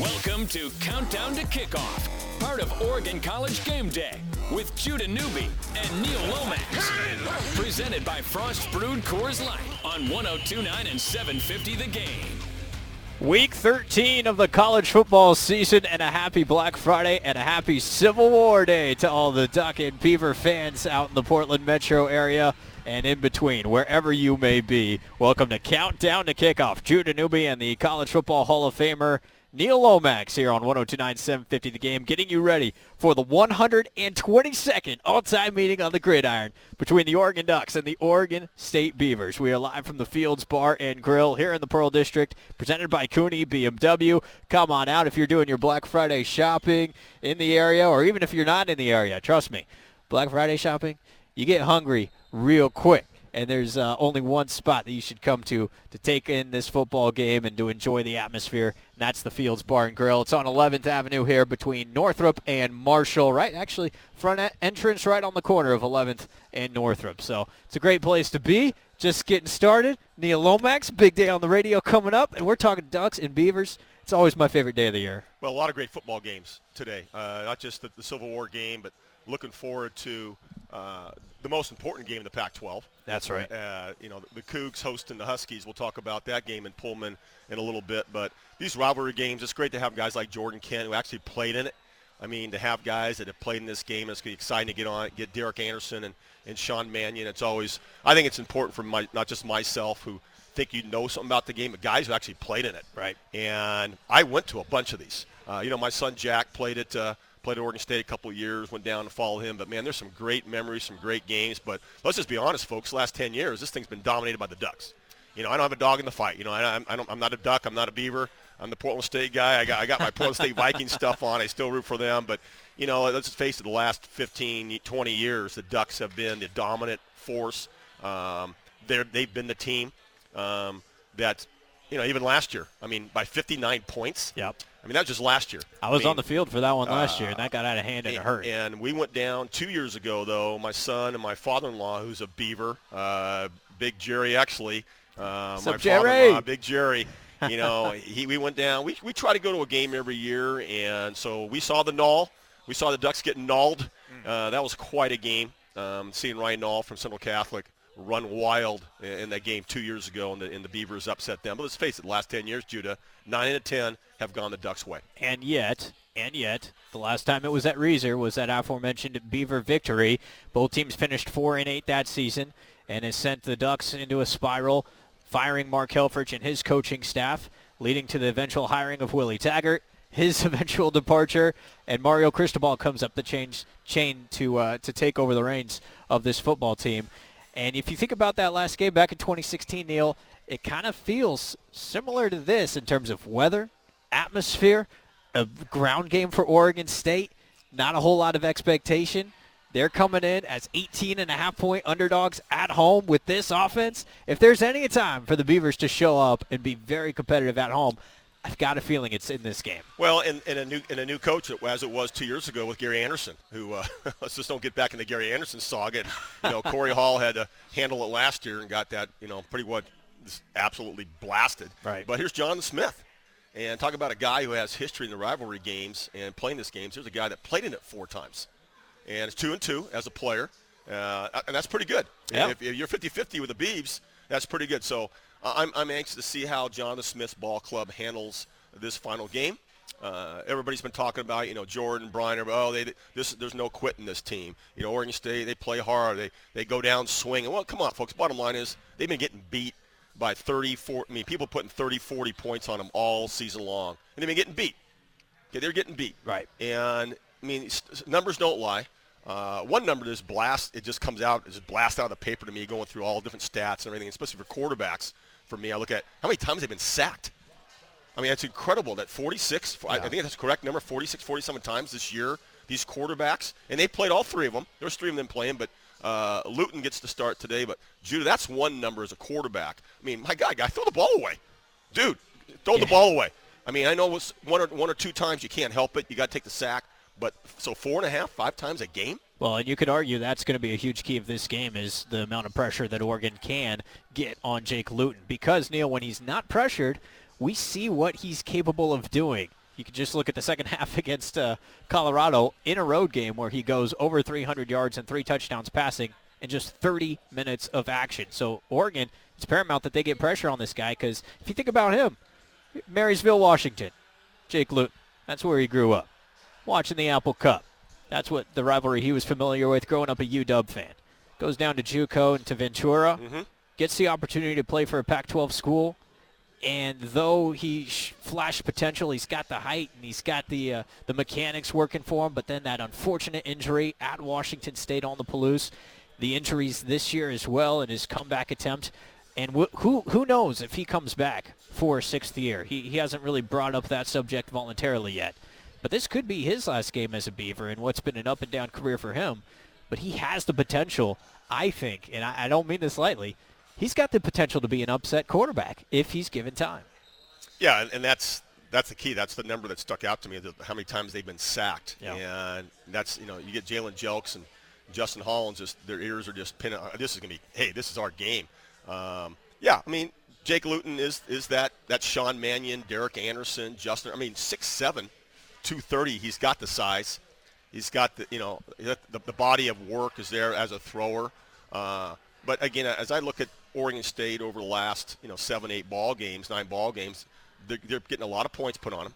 Welcome to Countdown to Kickoff, part of Oregon College Game Day with Judah Newby and Neil Lomax. Presented by Frost Brewed Coors Light on 1029 and 750 The Game. Week 13 of the college football season and a happy Black Friday and a happy Civil War Day to all the Duck and Beaver fans out in the Portland metro area and in between, wherever you may be. Welcome to Countdown to Kickoff. Judah Newby and the College Football Hall of Famer Neil Lomax here on 1029 750 The Game, getting you ready for the 122nd all-time meeting on the gridiron between the Oregon Ducks and the Oregon State Beavers. We are live from the Fields Bar and Grill here in the Pearl District, presented by Cooney BMW. Come on out if you're doing your Black Friday shopping in the area, or even if you're not in the area. Trust me, Black Friday shopping, you get hungry real quick and there's uh, only one spot that you should come to to take in this football game and to enjoy the atmosphere, and that's the Fields Bar and Grill. It's on 11th Avenue here between Northrup and Marshall, right? Actually, front entrance right on the corner of 11th and Northrup. So it's a great place to be. Just getting started. Neil Lomax, big day on the radio coming up, and we're talking Ducks and Beavers. It's always my favorite day of the year. Well, a lot of great football games today. Uh, not just the, the Civil War game, but looking forward to uh, the most important game in the Pac-12. That's right. Uh, you know, the Cougs hosting the Huskies. We'll talk about that game in Pullman in a little bit. But these rivalry games, it's great to have guys like Jordan Kent who actually played in it. I mean, to have guys that have played in this game, it's going to be exciting to get on it, get Derek Anderson and, and Sean Mannion. It's always, I think it's important for my, not just myself who think you know something about the game, but guys who actually played in it. Right. And I went to a bunch of these. Uh, you know, my son Jack played it. Played at Oregon State a couple of years, went down to follow him. But man, there's some great memories, some great games. But let's just be honest, folks. Last 10 years, this thing's been dominated by the Ducks. You know, I don't have a dog in the fight. You know, I, I don't, I'm not a Duck. I'm not a Beaver. I'm the Portland State guy. I got, I got my Portland State Vikings stuff on. I still root for them. But, you know, let's face it, the last 15, 20 years, the Ducks have been the dominant force. Um, they've been the team um, that, you know, even last year, I mean, by 59 points. Yep. I mean, that was just last year. I was I mean, on the field for that one last uh, year, and that got out of hand and, a hurry. And we went down two years ago, though. My son and my father-in-law, who's a Beaver, uh, Big Jerry Exley, uh, my Jerry? Big Jerry. You know, he we went down. We we try to go to a game every year, and so we saw the Null. We saw the Ducks get nulled. Uh, that was quite a game. Um, seeing Ryan Nall from Central Catholic run wild in, that game two years ago, and the, and the Beavers upset them. But let's face it, the last 10 years, Judah, 9 and 10 have gone the Ducks' way. And yet, and yet, the last time it was at Reser was that aforementioned Beaver victory. Both teams finished four and eight that season, and has sent the Ducks into a spiral, firing Mark Helfrich and his coaching staff, leading to the eventual hiring of Willie Taggart, his eventual departure, and Mario Cristobal comes up the change, chain to uh, to take over the reins of this football team. And if you think about that last game back in 2016, Neil, it kind of feels similar to this in terms of weather, atmosphere, a ground game for Oregon State, not a whole lot of expectation. They're coming in as 18 and a half point underdogs at home with this offense. If there's any time for the Beavers to show up and be very competitive at home, I've got a feeling it's in this game. Well, and, and a new and a new coach as it was two years ago with Gary Anderson, who uh, let's just don't get back in the Gary Anderson saga. And, you know, Corey Hall had to handle it last year and got that you know pretty what absolutely blasted. Right. But here's John Smith, and talk about a guy who has history in the rivalry games and playing this games. Here's a guy that played in it four times, and it's two and two as a player, uh, and that's pretty good. Yeah. If, if you're 50-50 with the Beavs, that's pretty good. So I'm, I'm anxious to see how John Smith's ball club handles this final game. Uh, everybody's been talking about, you know, Jordan, Brian, oh, they, this, there's no quitting this team. You know, Oregon State, they play hard. They, they go down swinging. Well, come on, folks. Bottom line is they've been getting beat by 30, 40, I mean, people putting 30, 40 points on them all season long. And they've been getting beat. Okay, they're getting beat. Right. And, I mean, numbers don't lie. Uh, one number just blast. It just comes out, it just blasts out of the paper to me, going through all different stats and everything, especially for quarterbacks. For me, I look at how many times they've been sacked. I mean, it's incredible that 46, I, I think that's the correct number, 46, 47 times this year, these quarterbacks, and they played all three of them. There's three of them playing, but uh, Luton gets to start today. But, Judah, that's one number as a quarterback. I mean, my God, guy, throw the ball away. Dude, throw the ball away. I mean, I know it's one or, one or two times you can't help it. You got to take the sack. But so four and a half, five times a game? Well, and you could argue that's going to be a huge key of this game is the amount of pressure that Oregon can get on Jake Luton. Because, Neil, when he's not pressured, we see what he's capable of doing. You can just look at the second half against uh, Colorado in a road game where he goes over 300 yards and three touchdowns passing in just 30 minutes of action. So Oregon, it's paramount that they get pressure on this guy because if you think about him, Marysville, Washington, Jake Luton, that's where he grew up. Watching the Apple Cup. That's what the rivalry he was familiar with growing up a UW fan. Goes down to JUCO and to Ventura. Mm-hmm. Gets the opportunity to play for a Pac-12 school. And though he sh- flashed potential, he's got the height and he's got the uh, the mechanics working for him. But then that unfortunate injury at Washington State on the Palouse, the injuries this year as well, and his comeback attempt. And wh- who who knows if he comes back for a sixth year? He he hasn't really brought up that subject voluntarily yet. But this could be his last game as a Beaver in what's been an up and down career for him. But he has the potential, I think, and I, I don't mean this lightly. He's got the potential to be an upset quarterback if he's given time. Yeah, and, and that's that's the key. That's the number that stuck out to me. The, how many times they've been sacked, Yeah. and that's you know you get Jalen Jelks and Justin Hollins. Just their ears are just pinning. uh, This is gonna be. Hey, this is our game. Um, yeah, I mean Jake Luton is is that that Sean Mannion, Derek Anderson, Justin. I mean six seven, two thirty. He's got the size. He's got the you know the, the body of work is there as a thrower. Uh, but again, as I look at Oregon State over the last you know seven, eight ball games, nine ball games, they're, they're getting a lot of points put on them.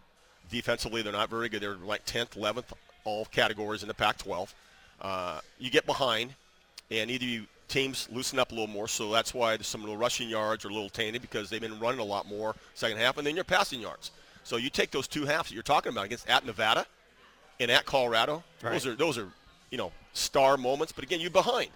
Defensively, they're not very good. They're like 10th, 11th, all categories in the Pac-12. Uh, you get behind, and either you teams loosen up a little more, so that's why some of the rushing yards are a little tainted because they've been running a lot more second half, and then your passing yards. So you take those two halves that you're talking about against at Nevada and at Colorado. Right. Those are those are you know star moments, but again you're behind,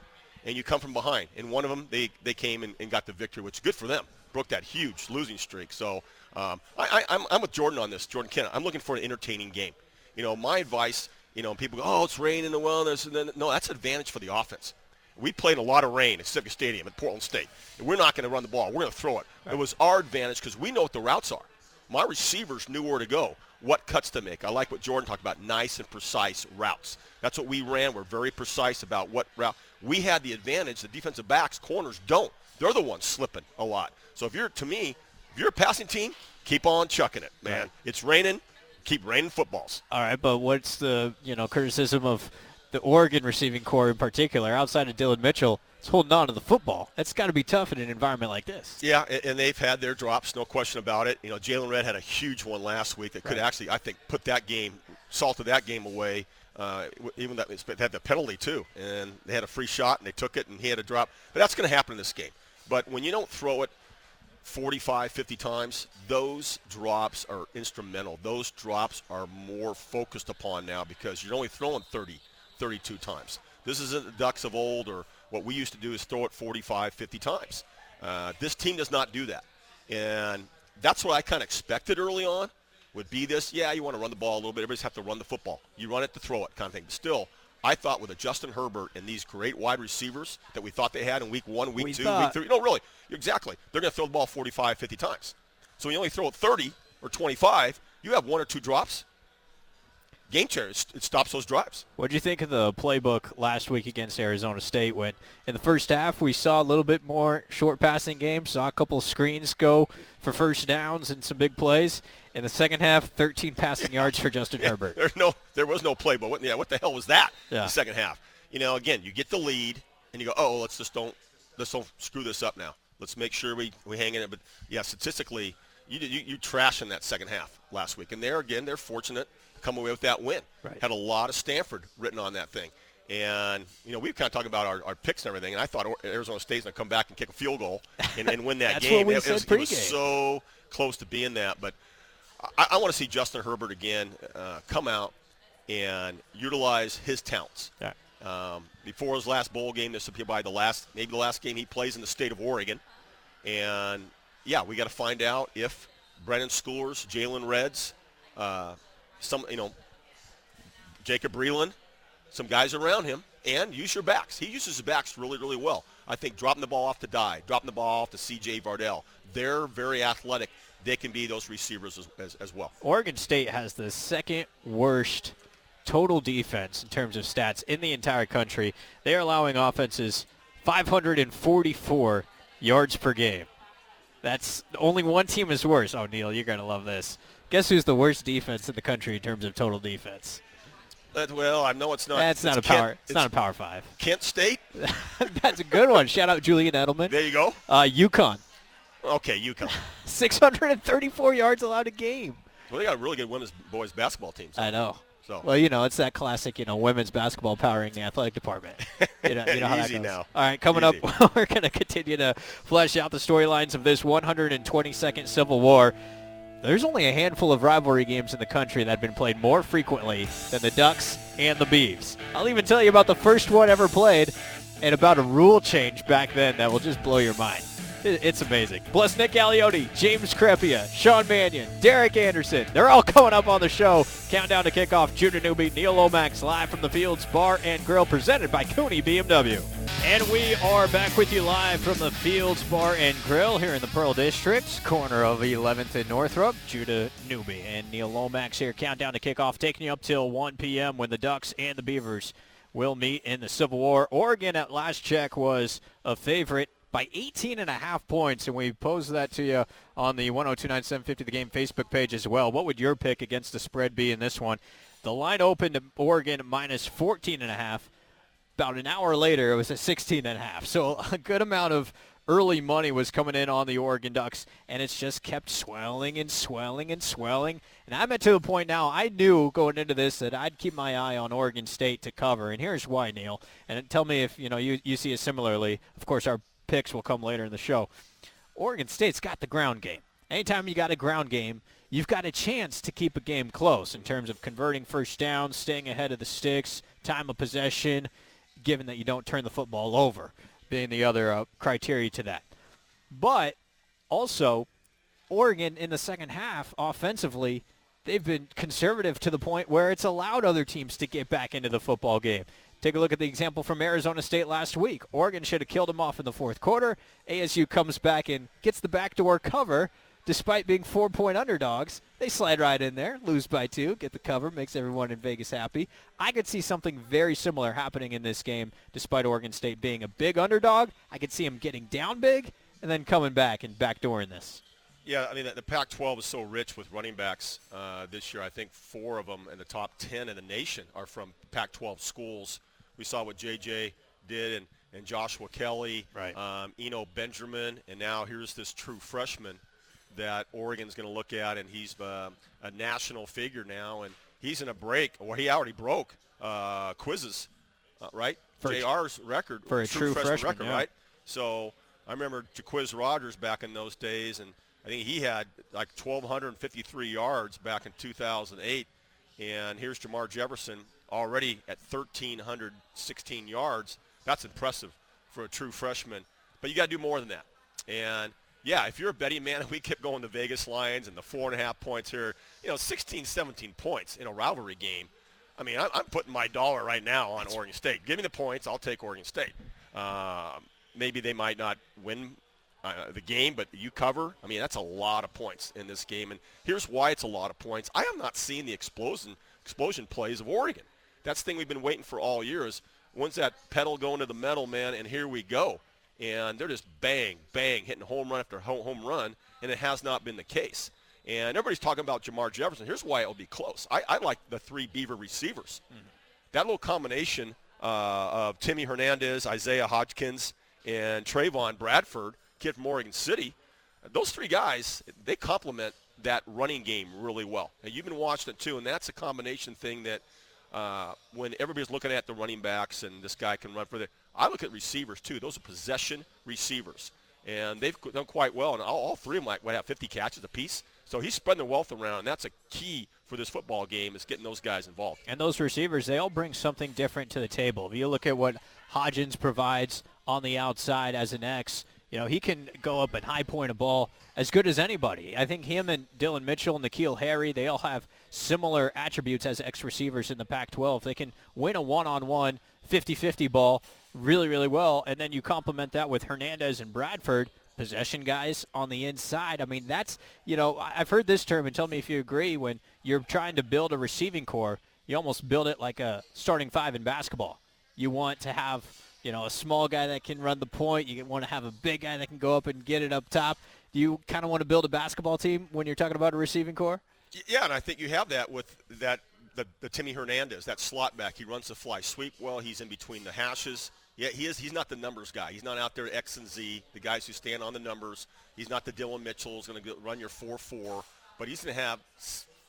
and you come from behind. And one of them they they came and, and got the victory, which is good for them. Broke that huge losing streak. So um, I, I, I'm I'm with Jordan on this. Jordan Kenna. I'm looking for an entertaining game. You know my advice. You know people go, oh it's raining and well, this and then no, that's an advantage for the offense. We played a lot of rain at Civic Stadium at Portland State. And we're not going to run the ball. We're going to throw it. It was our advantage because we know what the routes are. My receivers knew where to go, what cuts to make. I like what Jordan talked about, nice and precise routes. That's what we ran. We're very precise about what route. We had the advantage. The defensive backs, corners don't. They're the ones slipping a lot. So if you're, to me, if you're a passing team, keep on chucking it, man. Right. It's raining. Keep raining footballs. All right, but what's the you know criticism of the Oregon receiving core in particular, outside of Dillon Mitchell, is holding on to the football. That's got to be tough in an environment like this. Yeah, and they've had their drops, no question about it. You know, Jaylon Redd had a huge one last week that could Right. actually, I think, put that game, salted that game away. Uh, even that they had the penalty too, and they had a free shot and they took it, and he had a drop. But that's going to happen in this game. But when you don't throw it 45, 50 times, those drops are instrumental. Those drops are more focused upon now because you're only throwing 30, 32 times. This isn't the Ducks of old or what we used to do is throw it 45, 50 times. Uh, this team does not do that. And that's what I kind of expected early on would be this. Yeah, you want to run the ball a little bit. Everybody's have to run the football. You run it to throw it kind of thing. But still, I thought with a Justin Herbert and these great wide receivers that we thought they had in week one, week We two, thought- week three. No, really. Exactly. They're going to throw the ball 45, 50 times. So when you only throw it 30 or 25, you have one or two drops. Game changer. It stops those drives. What did you think of the playbook last week against Arizona State when in the first half we saw a little bit more short passing game, saw a couple of screens go for first downs and some big plays. In the second half, 13 passing yards for Justin Herbert. There's no, there was no play, but what, yeah, what the hell was that? Yeah. The second half. You know, again, you get the lead, and you go, oh, let's just don't, let's don't screw this up now. Let's make sure we, we hang in it. But yeah, statistically, you you, you trash in that second half last week, and there again, they're fortunate come away with that win. Right. Had a lot of Stanford written on that thing. And, you know, we kind of talked about our, our picks and everything, and I thought Arizona State's going to come back and kick a field goal and, and win that That's game. what we it, it said was, it was so close to being that. But I, I want to see Justin Herbert again uh, come out and utilize his talents. Yeah. Um, before his last bowl game, this will be by the last, maybe the last game he plays in the state of Oregon. And yeah, we got to find out if Brenden Schoolers, Jaylon Redds, uh, some you know, Jacob Breeland, some guys around him, and use your backs. He uses his backs really, really well. I think dropping the ball off to Dye, dropping the ball off to C.J. Verdell. They're very athletic. They can be those receivers as, as, as well. Oregon State has the second worst total defense in terms of stats in the entire country. They are allowing offenses 544 yards per game. That's only one team is worse. Oh, Neil, you're gonna love this. Guess who's the worst defense in the country in terms of total defense? Uh, well, I know it's not. That's not a it's Kent- power. It's, not a power five. Kent State. That's a good one. Shout out Julian Edelman. There you go. Uh, UConn, Okay, UConn. 634 yards allowed a game. Well, they got a really good women's boys basketball team. I know. So Well, you know, it's that classic, you know, women's basketball powering the athletic department. You know, you know how that goes. now. All right, coming Easy. up, we're going to continue to flesh out the storylines of this 122nd Civil War. There's only a handful of rivalry games in the country that have been played more frequently than the Ducks and the Beavs. I'll even tell you about the first one ever played and about a rule change back then that will just blow your mind. It- It's amazing. Plus Nick Aliotti, James Crepea, Sean Mannion, Derek Anderson. They're all coming up on the show. Countdown to kickoff. Judah Newby, Neil Lomax live from the Fields Bar and Grill presented by Cooney BMW. And we are back with you live from the Fields Bar and Grill here in the Pearl District, corner of 11th and Northrup. Judah Newby and Neil Lomax here. Countdown to kickoff, taking you up till 1 p.m. when the Ducks and the Beavers will meet in the Civil War. Oregon at last check was a favorite by 18 and a half points, and we posed that to you on the 1029-750 The Game Facebook page as well. What would your pick against the spread be in this one? The line opened to Oregon minus 14 and a half. About an hour later, it was at 16 and a half. So a good amount of early money was coming in on the Oregon Ducks, and it's just kept swelling and swelling and swelling. And I'm at to the point now, I knew going into this that I'd keep my eye on Oregon State to cover, and here's why, Neil. And tell me if you know you, you see it similarly. Of course, our picks will come later in the show. Oregon State's got the ground game. Anytime you got a ground game, you've got a chance to keep a game close in terms of converting first down, staying ahead of the sticks, time of possession, given that you don't turn the football over, being the other uh, criteria to that. But also, Oregon in the second half offensively, they've been conservative to the point where it's allowed other teams to get back into the football game. Take a look at the example from Arizona State last week. Oregon should have killed them off in the fourth quarter. ASU comes back and gets the backdoor cover despite being four-point underdogs. They slide right in there, lose by two, get the cover, makes everyone in Vegas happy. I could see something very similar happening in this game despite Oregon State being a big underdog. I could see them getting down big and then coming back and backdooring this. Yeah, I mean, the- the Pac-12 is so rich with running backs uh, this year. I think four of them in the top 10 in the nation are from Pac-12 schools. We saw what J.J. did and, and Joshua Kelley, Right. um, Eno Benjamin, and now here's this true freshman that Oregon's going to look at, and he's uh, a national figure now, and he's in a break, or he already broke uh, quizzes, uh, right? For JR's record. for a true freshman freshman, record, yeah. right? So I remember Jacquizz Rodgers back in those days, and I think he had like 1,253 yards back in 2008. And here's Jermar Jefferson already at 1,316 yards. That's impressive for a true freshman. But you got to do more than that. And yeah, if you're a betting man, we kept going to Vegas lines and the four and a half points here, you know, 16, 17 points in a rivalry game. I mean, I'm putting my dollar right now on Oregon State. Give me the points. I'll take Oregon State. Um, maybe they might not win uh, the game, but you cover. I mean, that's a lot of points in this game. And here's why it's a lot of points. I have not seen the explosion explosion plays of Oregon. That's the thing we've been waiting for all year is when's that pedal going to the metal, man, and here we go. And they're just bang, bang, hitting home run after home run, and it has not been the case. And everybody's talking about Jermar Jefferson. Here's why it'll be close. I, I like the three Beaver receivers. That little combination uh, of Timmy Hernandez, Isaiah Hodgins, and Trevon Bradford, kid from Oregon City, those three guys, they complement that running game really well. And you've been watching it too, and that's a combination thing that uh, when everybody's looking at the running backs and this guy can run for the, I look at receivers too. Those are possession receivers, and they've done quite well. And all, all three of them like, what, have 50 catches apiece. So he's spreading the wealth around, and that's a key for this football game is getting those guys involved. And those receivers, they all bring something different to the table. If you look at what Hodgins provides on the outside as an X, you know, he can go up and high point a ball as good as anybody. I think him and Dillon Mitchell and N'Keal Harry, they all have similar attributes as X receivers in the Pac-12. They can win a one-on-one 50-50 ball really, really well, and then you complement that with Hernandez and Bradford, possession guys on the inside. I mean, that's, you know, I've heard this term, and tell me if you agree, when you're trying to build a receiving core, you almost build it like a starting five in basketball. You want to have, you know, a small guy that can run the point. You want to have a big guy that can go up and get it up top. Do you kind of want to build a basketball team when you're talking about a receiving core? Yeah, and I think you have that with that the, the Timmy Hernandez, that slot back. He runs the fly sweep well. He's in between the hashes. Yeah, he is. He's not the numbers guy. He's not out there X and Z, the guys who stand on the numbers. He's not the Dillon Mitchell who's going to run your 4-4, but he's going to have,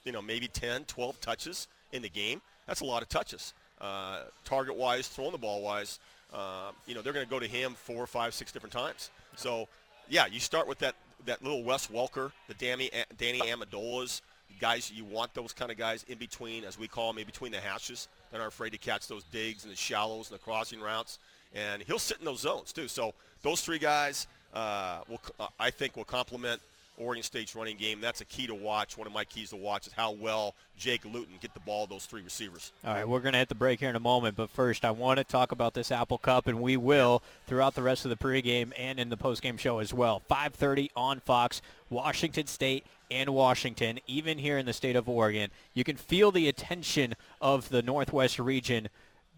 you know, maybe 10, 12 touches in the game. That's a lot of touches. Uh, target-wise, throwing the ball-wise, uh, you know, they're going to go to him four, five, six different times. So, yeah, you start with that that little Wes Welker, the Danny Danny Amendolas, guys. You want those kind of guys in between, as we call them, in between the hashes, that aren't afraid to catch those digs and the shallows and the crossing routes. And he'll sit in those zones too. So those three guys, uh, will, uh, I think, will complement Oregon State's running game. That's a key to watch. One of my keys to watch is how well Jake Luton get the ball those three receivers. All right, we're going to hit the break here in a moment, but first I want to talk about this Apple Cup, and we will throughout the rest of the pregame and in the postgame show as well. 5:30 on Fox, Washington State and Washington, even here in the state of Oregon. You can feel the attention of the Northwest region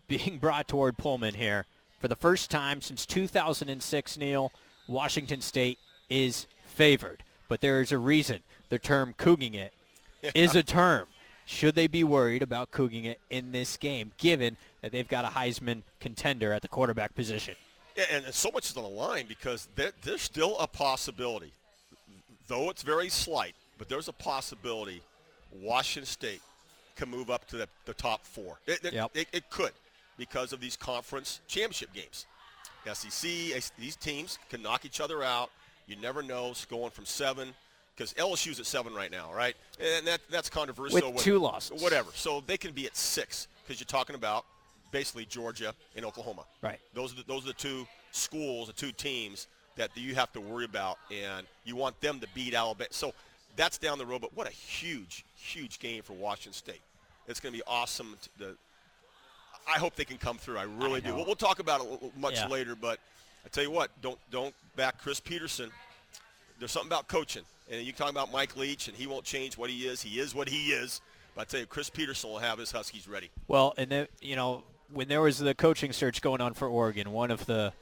being brought toward Pullman here for the first time since 2006. Neil, Washington State is favored, but there is a reason. The term "couging it" is a term. Should they be worried about couging it in this game, given that they've got a Heisman contender at the quarterback position? Yeah, and, and so much is on the line because there, there's still a possibility, though it's very slight, but there's a possibility Washington State can move up to the, the top four. It, it, Yep. it, it could because of these conference championship games. SEC, these teams can knock each other out. You never know. It's going from seven because LSU's at seven right now, right? And that, that's controversial. With two losses. Whatever. So they can be at six because you're talking about basically Georgia and Oklahoma. Right. Those are the, those are the two schools, the two teams that you have to worry about, and you want them to beat Alabama. So that's down the road. But what a huge, huge game for Washington State. It's going to be awesome. To, to, I hope they can come through. I really I do. We'll, we'll talk about it much Yeah. later. But I tell you what, don't don't back Chris Petersen. There's something about coaching, and you talk about Mike Leach, and he won't change what he is. He is what he is. But I tell you, Chris Petersen will have his Huskies ready. Well, and then, you know, when there was the coaching search going on for Oregon, one of the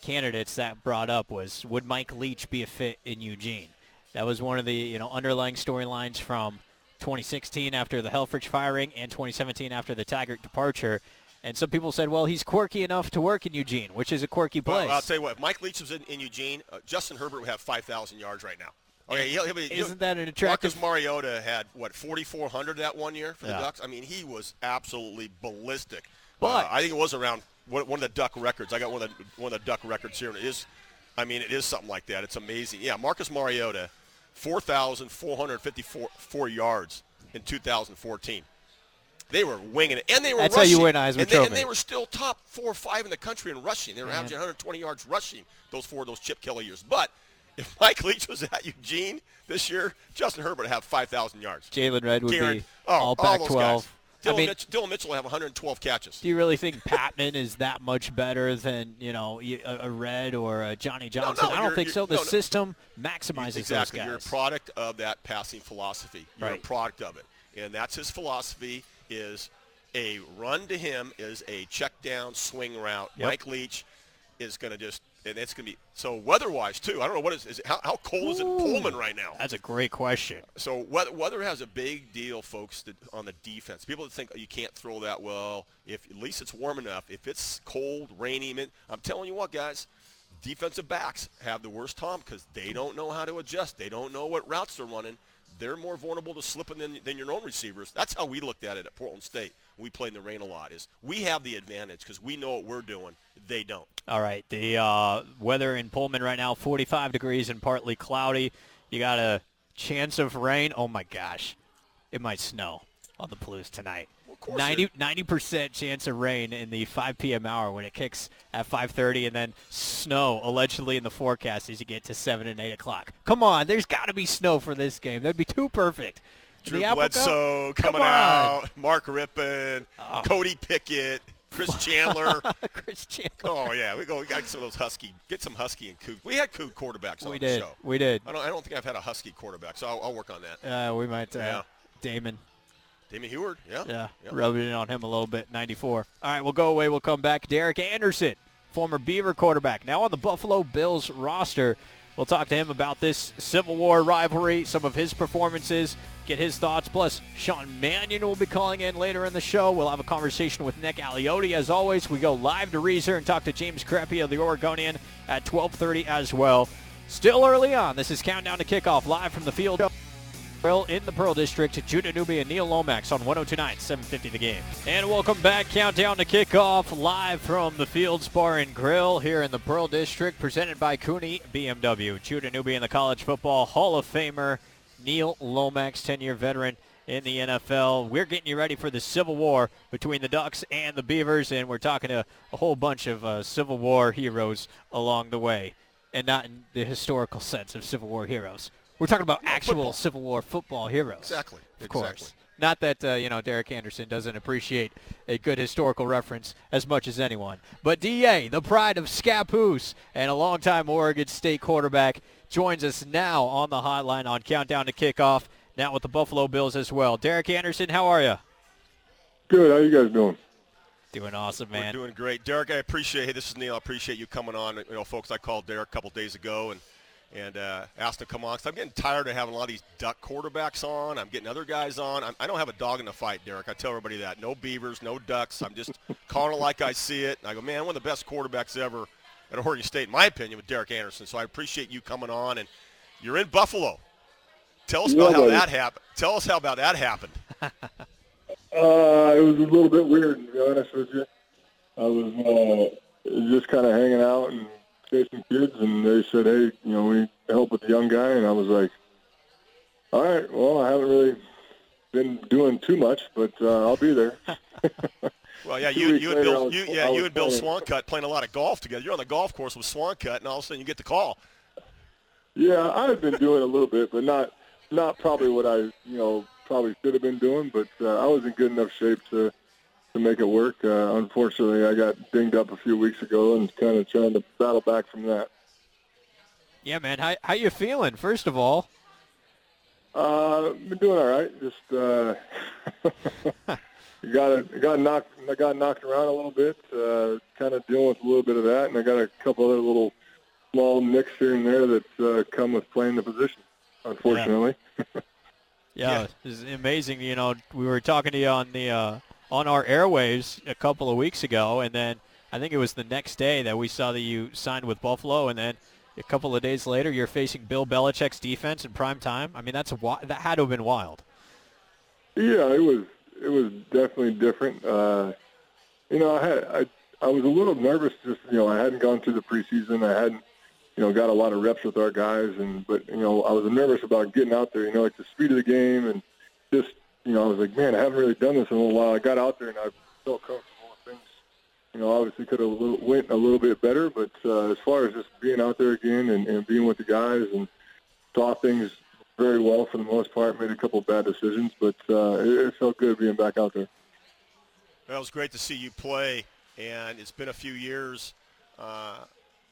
candidates that brought up was would Mike Leach be a fit in Eugene? That was one of the you know underlying storylines from 2016 after the Helfrich firing and 2017 after the Taggart departure. And some people said, well, he's quirky enough to work in Eugene, which is a quirky place. Well, I'll tell you what. If Mike Leach was in, in Eugene, uh, Justin Herbert would have 5,000 yards right now. Okay, he'll, he'll be, Isn't that an attractive- Marcus Mariota had what 4,400 that one year for the Yeah. Ducks. I mean, he was absolutely ballistic. But- Uh, I think it was around one, one of the Duck records. I got one of the one of the Duck records here, and it is. I mean, it is something like that. It's amazing. Yeah, Marcus Mariota, 4,454 yards in 2014. They were winging it, and they were That's how you win Heisman and they, Trophy. And they were still top four or five in the country in rushing. They were averaging 120 yards rushing those four of those Chip Kelly years. But if Mike Leach was at Eugene this year, Justin Herbert would have 5,000 yards. Jaylon Redd would Guaran- be oh, all those Pac-12. guys. I Dillon, mean, Mitch- Dillon Mitchell will have 112 catches. do you really think Patmon is that much better than you know a, Redd or a Johnny Johnson? I don't think so. The no, no. system maximizes exactly. You're a product of that passing philosophy. You're Right. a product of it, and that's his philosophy. Is a run to him is a check down swing route. Yep. Mike Leach is going to just, and it's going to be so weather-wise too. I don't know what is, is it, how, how cold is it in Pullman right now? That's a great question. So weather, weather has a big deal, folks, that, on the defense. People that think oh, you can't throw that well. If at least it's warm enough. If it's cold, rainy, I'm telling you what, guys, defensive backs have the worst time because they don't know how to adjust. They don't know what routes they're running. They're more vulnerable to slipping than, than your own receivers. That's how we looked at it at Portland State. We played in the rain a lot. Is we have the advantage because we know what we're doing. They don't. All right, the uh, weather in Pullman right now, 45 degrees and partly cloudy. You got a chance of rain. Oh my gosh, it might snow on the Palouse tonight. Of course 90 percent chance of rain in the 5 p.m. hour when it kicks at 5:30, and then snow allegedly in the forecast as you get to 7 and 8 o'clock. Come on, there's got to be snow for this game. That'd be too perfect. Drew The Bledsoe coming out. Mark Rypien, Cody Pickett, Chris Chandler. Chris Chandler. Oh yeah, we go. We got some of those husky. Get some husky and Coug. We had Coug quarterbacks on We the did. show. We did. I don't. I don't think I've had a husky quarterback, so I'll, I'll work on that. Uh, we might. Uh, Yeah. Damon. Damon Huard. Yeah. Yeah, Yep. rubbing it on him a little bit. 94. All right, we'll go away. We'll come back. Derek Anderson, former Beaver quarterback, now on the Buffalo Bills roster. We'll talk to him about this Civil War rivalry, some of his performances, get his thoughts. Plus, Sean Mannion will be calling in later in the show. We'll have a conversation with Nick Aliotti. As always, we go live to Reser and talk to James Crepea of the Oregonian at 1230 as well. Still early on. This is Countdown to Kickoff live from the field. Grill in the Pearl District. Judah Newby and Neil Lomax on 1029, 750 the game. And welcome back. Countdown to kickoff live from the Fields Bar and Grill here in the Pearl District, presented by Cooney BMW. Judah Newby and the College Football Hall of Famer Neil Lomax, 10-year veteran in the NFL. We're getting you ready for the Civil War between the Ducks and the Beavers, and we're talking to a whole bunch of uh, Civil War heroes along the way, and not in the historical sense of Civil War heroes. We're talking about actual football. Civil War football heroes. Exactly. Of exactly. course. Not that, uh, you know, Derek Anderson doesn't appreciate a good historical reference as much as anyone. But DA, the pride of Scappoose and a longtime Oregon State quarterback, joins us now on the hotline on Countdown to Kickoff, now with the Buffalo Bills as well. Derek Anderson, how are you? Good. How you guys doing? Doing awesome, We're man. doing great. Derek, I appreciate Hey, this is Neil. I appreciate you coming on. You know, folks, I called Derek a couple days ago and and uh, asked to come on. Cause I'm getting tired of having a lot of these duck quarterbacks on. I'm getting other guys on. I'm, I don't have a dog in the fight, Derek. I tell everybody that. No beavers, no ducks. I'm just calling it like I see it. And I go, man, one of the best quarterbacks ever at Oregon State, in my opinion, with Derek Anderson. So I appreciate you coming on. And you're in Buffalo. Tell us about Yeah, how buddy. that happened. Tell us how about that happened. Uh, it was a little bit weird, to be honest with you. I was uh, just kind of hanging out and chasing kids, and they said, "Hey, you know, we help with the young guy," and I was like, "All right, well, I haven't really been doing too much, but uh, I'll be there." Well, yeah, you, you and later, I Bill, was- you, yeah, you and Bill playing. Swancutt playing a lot of golf together. You're on the golf course with Swancutt, and all of a sudden you get the call. Yeah, I've been doing a little bit, but not not probably what I you know probably should have been doing. But uh, I was in good enough shape to to make it work. Uh, unfortunately, I got dinged up a few weeks ago and kind of trying to battle back from that. Yeah, man. How, how you feeling, first of all? Uh, been doing all right. Just uh, got got knocked I got knocked around a little bit. Uh, kind of dealing with a little bit of that, and I got a couple other little small nicks here and there that uh, come with playing the position. Unfortunately. Yeah, Yeah. it's amazing. You know, we were talking to you on the uh, on our airwaves a couple of weeks ago, and then I think it was the next day that we saw that you signed with Buffalo, and then a couple of days later you're facing Bill Belichick's defense in prime time. I mean, that's that had to have been wild. Yeah, it was it was definitely different. Uh, you know, I had I I was a little nervous. Just you know, I hadn't gone through the preseason. I hadn't you know got a lot of reps with our guys, and but you know I was nervous about getting out there. You know, like the speed of the game, and just you know I was like, man, I haven't really done this in a little while. I got out there and I felt comfortable with things. You know, obviously could have went a little bit better, but uh, as far as just being out there again and, and being with the guys and saw things very well for the most part. Made a couple bad decisions, but uh, it, it felt good being back out there. Well, it was great to see you play, and it's been a few years. Uh,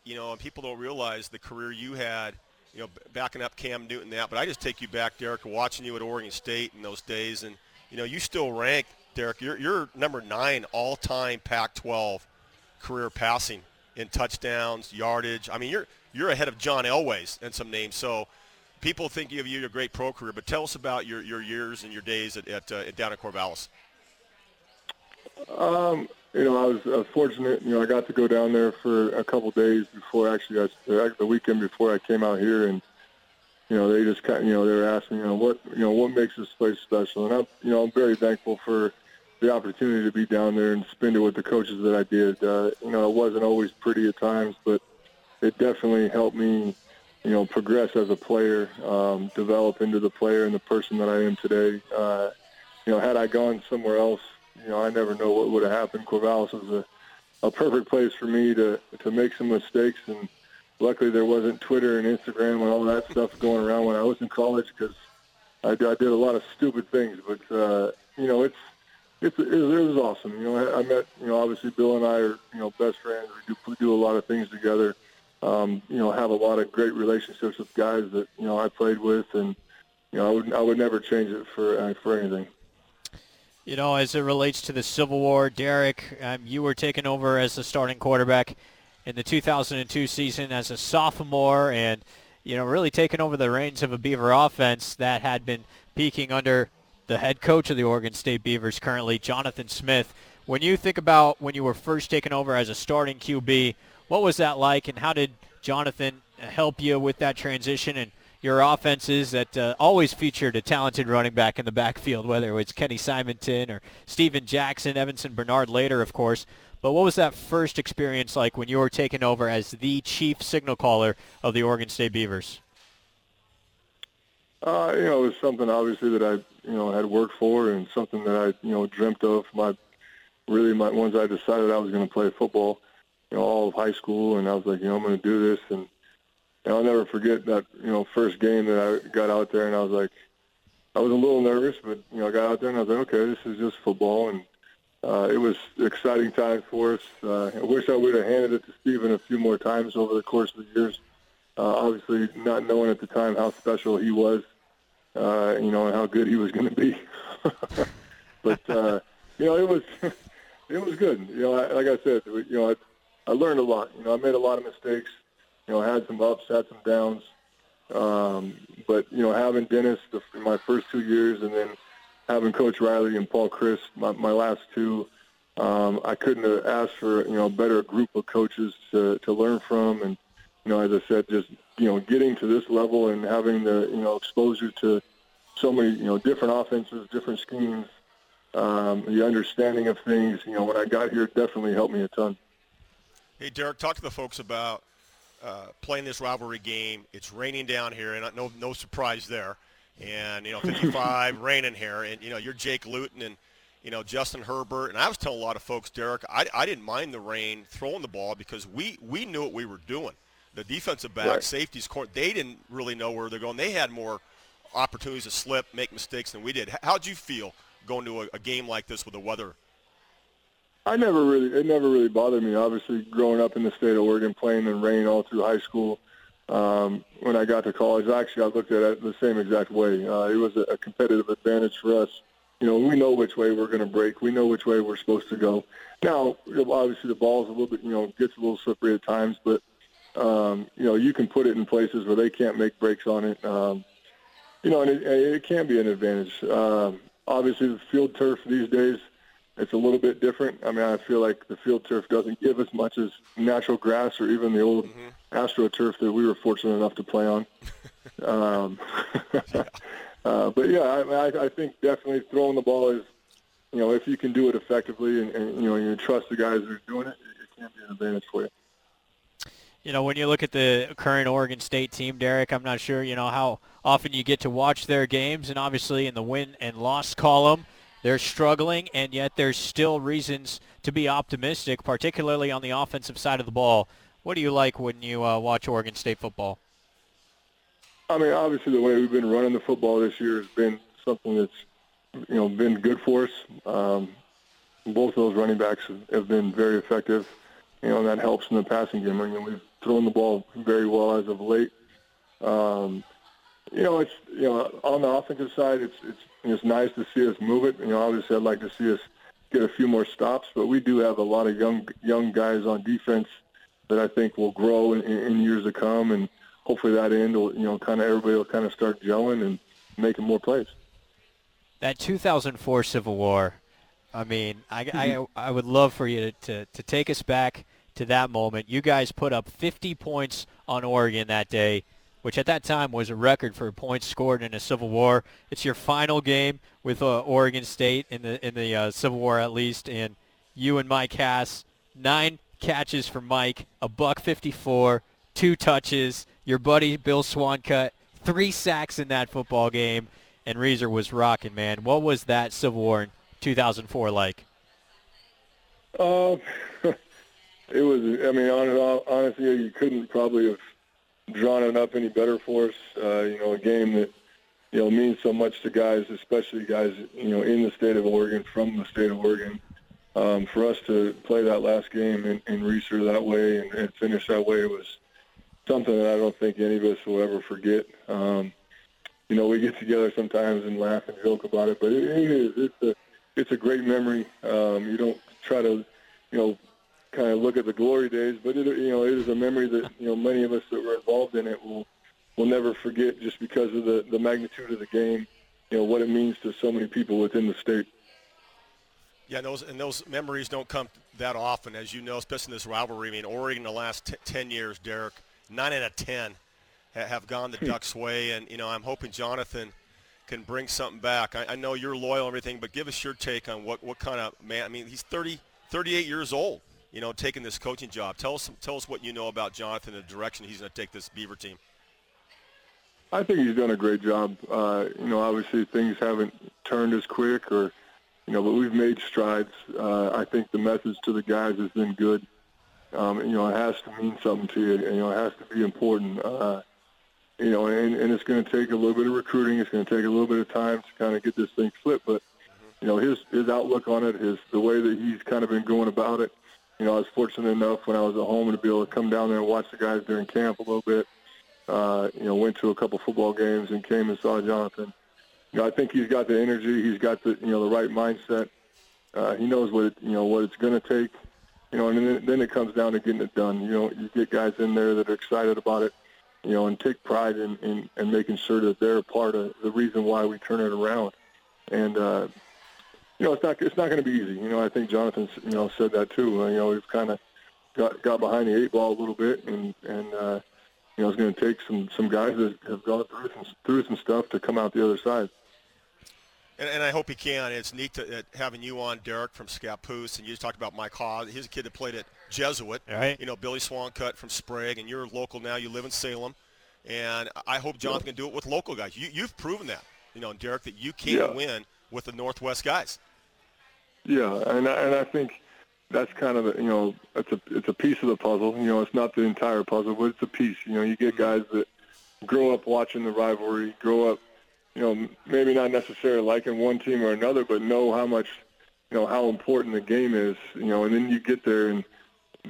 you know, and people don't realize the career you had. You know, backing up Cam Newton that. But I just take you back, Derek, watching you at Oregon State in those days, and you know, you still rank, Derek. You're you're number nine all-time Pac-12 career passing in touchdowns, yardage. I mean, you're you're ahead of John Elway's and some names. So. People think you have you a great pro career, but tell us about your, your years and your days at, at, uh, down at Corvallis. Um, you know, I was, I was fortunate. You know, I got to go down there for a couple days before actually I, the the weekend before I came out here, and you know, they just kind, of, you know, they were asking, you know, what, you know, what makes this place special, and I'm, you know, I'm very thankful for the opportunity to be down there and spend it with the coaches that I did. Uh, you know, it wasn't always pretty at times, but it definitely helped me, you know, progress as a player, um, develop into the player and the person that I am today. Uh, you know, had I gone somewhere else, you know, I never know what would have happened. Corvallis was a, a perfect place for me to to make some mistakes, and luckily there wasn't Twitter and Instagram and all that stuff going around when I was in college because I, I did a lot of stupid things. But uh, you know, it's it's it it was awesome. You know, I, I met you know obviously Bill and I are you know best friends. We do we do a lot of things together. Um, you know, have a lot of great relationships with guys that you know I played with, and you know I would I would never change it for uh, for anything. You know, as it relates to the Civil War, Derek, um, you were taken over as the starting quarterback in the 2002 season as a sophomore, and you know, really taking over the reins of a Beaver offense that had been peaking under the head coach of the Oregon State Beavers currently, Jonathan Smith. When you think about when you were first taken over as a starting QB, what was that like, and how did Jonathan help you with that transition and your offenses that uh, always featured a talented running back in the backfield, whether it was Kenny Simonton or Steven Jackson, Yvenson Bernard later, of course. But what was that first experience like when you were taken over as the chief signal caller of the Oregon State Beavers? Uh, you know, it was something obviously that I, you know, had worked for and something that I, you know, dreamt of. My really my once I decided I was going to play football, you know, all of high school, and I was like, you know, I'm going to do this, and, and I'll never forget that, you know, first game that I got out there, and I was like, I was a little nervous, but you know, I got out there and I was like, okay, this is just football, and uh, it was exciting times for us. Uh, I wish I would have handed it to Steven a few more times over the course of the years. Uh, obviously, not knowing at the time how special he was, uh, you know, and how good he was going to be. but uh, you know, it was it was good. You know, I, like I said, you know, I, I learned a lot. You know, I made a lot of mistakes. You know, had some ups, had some downs. Um, but you know, having Dennis the, my first two years, and then having Coach Riley and Paul Chryst my, my last two, um, I couldn't have asked for you know a better group of coaches to to learn from, and you know, as I said, just you know, getting to this level and having the you know exposure to so many you know different offenses, different schemes, um, the understanding of things. You know, when I got here, definitely helped me a ton. Hey, Derek, talk to the folks about uh, playing this rivalry game. It's raining down here, and no no surprise there. And you know, 55 raining here, and you know, you're Jake Luton and you know Justin Herbert. And I was telling a lot of folks, Derek, I, I didn't mind the rain throwing the ball because we we knew what we were doing. The defensive back, right. safeties, court, they didn't really know where they're going. They had more opportunities to slip, make mistakes than we did. How'd you feel going to a, a game like this with the weather I never really, it never really bothered me. Obviously, growing up in the state of Oregon, playing in rain all through high school. Um, when I got to college, actually, I looked at it the same exact way. Uh, it was a, competitive advantage for us. You know, we know which way we're going to break. We know which way we're supposed to go. Now, obviously, the ball's a little bit, you know, gets a little slippery at times, but um, you know, you can put it in places where they can't make breaks on it. Um, you know, and it, it can be an advantage. Um, obviously, the field turf these days it's a little bit different. I mean, I feel like the field turf doesn't give as much as natural grass or even the old mm-hmm. AstroTurf that we were fortunate enough to play on. um, uh, but yeah, I, I, I think definitely throwing the ball is, you know, if you can do it effectively and, and you know you trust the guys that are doing it, it can be an advantage for you. You know, when you look at the current Oregon State team, Derek, I'm not sure, you know, how often you get to watch their games, and obviously in the win and loss column, they're struggling, and yet there's still reasons to be optimistic, particularly on the offensive side of the ball. What do you like when you uh, watch Oregon State football? I mean, obviously the way we've been running the football this year has been something that's, you know, been good for us. Um, both of those running backs have been very effective, you know, and that helps in the passing game. I mean, we've thrown the ball very well as of late. Um, you know, it's you know on the offensive side, it's it's it's nice to see us move it. You know, obviously I'd like to see us get a few more stops, but we do have a lot of young young guys on defense that I think will grow in, in years to come, and hopefully that end will you know kind of everybody will kind of start gelling and making more plays. That 2004 Civil War, I mean, I, I, mm-hmm. I would love for you to, to, to take us back to that moment. You guys put up 50 points on Oregon that day which at that time was a record for points scored in a Civil War. It's your final game with uh, Oregon State in the in the uh, Civil War at least, and you and Mike Hass, nine catches for Mike, a buck 54, two touches. Your buddy Bill Swancutt, three sacks in that football game, and Reser was rocking, man. What was that Civil War in 2004 like? Uh, it was. I mean, honestly, you couldn't probably have drawn it up any better for us. Uh, you know, a game that you know means so much to guys, especially guys you know in the state of Oregon, from the state of Oregon. Um, for us to play that last game in, in Reser that way and, and finish that way was something that I don't think any of us will ever forget. Um, you know, we get together sometimes and laugh and joke about it, but it, it is it's a it's a great memory. Um, you don't try to, you know, kind of look at the glory days, but it you know it is a memory that you know many of us that were involved in it will we'll never forget just because of the the magnitude of the game, you know what it means to so many people within the state. Yeah, and those and those memories don't come that often, as you know, especially in this rivalry. I mean, Oregon the last t- ten years, Derek, nine out of ten ha- have gone the Hmm. Ducks' way, and you know, I'm hoping Jonathan can bring something back. I, I know you're loyal and everything, but give us your take on what, what kind of man. I mean, he's 30, 38 years old. You know, taking this coaching job. Tell us tell us what you know about Jonathan and the direction he's going to take this Beaver team. I think he's done a great job. Uh, you know, obviously things haven't turned as quick, or you know, but we've made strides. Uh, I think the message to the guys has been good. Um, you know, it has to mean something to you. You know, it has to be important. Uh, you know, and, and it's going to take a little bit of recruiting. It's going to take a little bit of time to kind of get this thing flipped. But you know, his his outlook on it, his the way that he's kind of been going about it. You know, I was fortunate enough when I was at home to be able to come down there and watch the guys during camp a little bit. Uh, you know, went to a couple football games and came and saw Jonathan. You know, I think he's got the energy. He's got the you know the right mindset. Uh, he knows what it, you know what it's going to take. You know, and then, then it comes down to getting it done. You know, you get guys in there that are excited about it. You know, and take pride in, in, in making sure that they're a part of the reason why we turn it around. And uh, you know, it's not it's not going to be easy. You know, I think Jonathan you know said that too. Uh, you know, we've kind of got got behind the eight ball a little bit, and and uh, you know, it's going to take some some guys that have gone through some through some stuff to come out the other side. And, and I hope he can. It's neat to, uh, having you on, Derek from Scappoose, and you just talked about Mike Hass. He's a kid that played at Jesuit. Right. You know, Billy Swancutt from Sprague, and you're local now. You live in Salem, and I hope Jonathan can do it with local guys. You, you've proven that, you know, Derek, that you can Yeah. win with the Northwest guys. Yeah, and I, and I think that's kind of you know it's a it's a piece of the puzzle. You know, it's not the entire puzzle, but it's a piece. You know, you get mm-hmm. guys that grow up watching the rivalry, grow up, you know, maybe not necessarily liking one team or another, but know how much, you know, how important the game is. You know, and then you get there and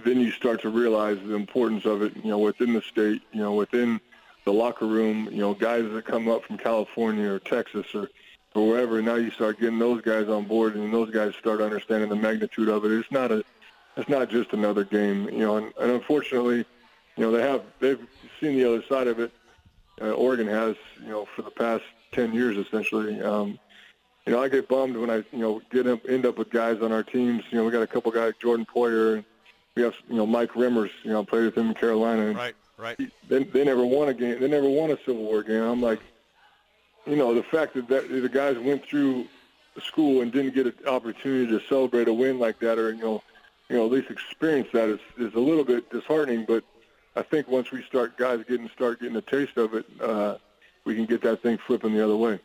then you start to realize the importance of it. You know, within the state, you know, within the locker room. You know, guys that come up from California or Texas or or wherever. Now you start getting those guys on board, and those guys start understanding the magnitude of it. It's not a, it's not just another game, you know. And, and unfortunately, you know, they have they've seen the other side of it. Uh, Oregon has, you know, for the past ten years essentially. Um, you know, I get bummed when I, you know, get up, end up with guys on our teams. You know, we got a couple guys, Jordan Poyer, and we have, you know, Mike Remmers. You know, played with him in Carolina. And Right, right. they, they never won a game. They never won a Civil War game. I'm like, you know, the fact that, that the guys went through school and didn't get an opportunity to celebrate a win like that, or you know, you know, at least experience that is is a little bit disheartening. But I think once we start guys getting start getting a taste of it, uh, we can get that thing flipping the other way.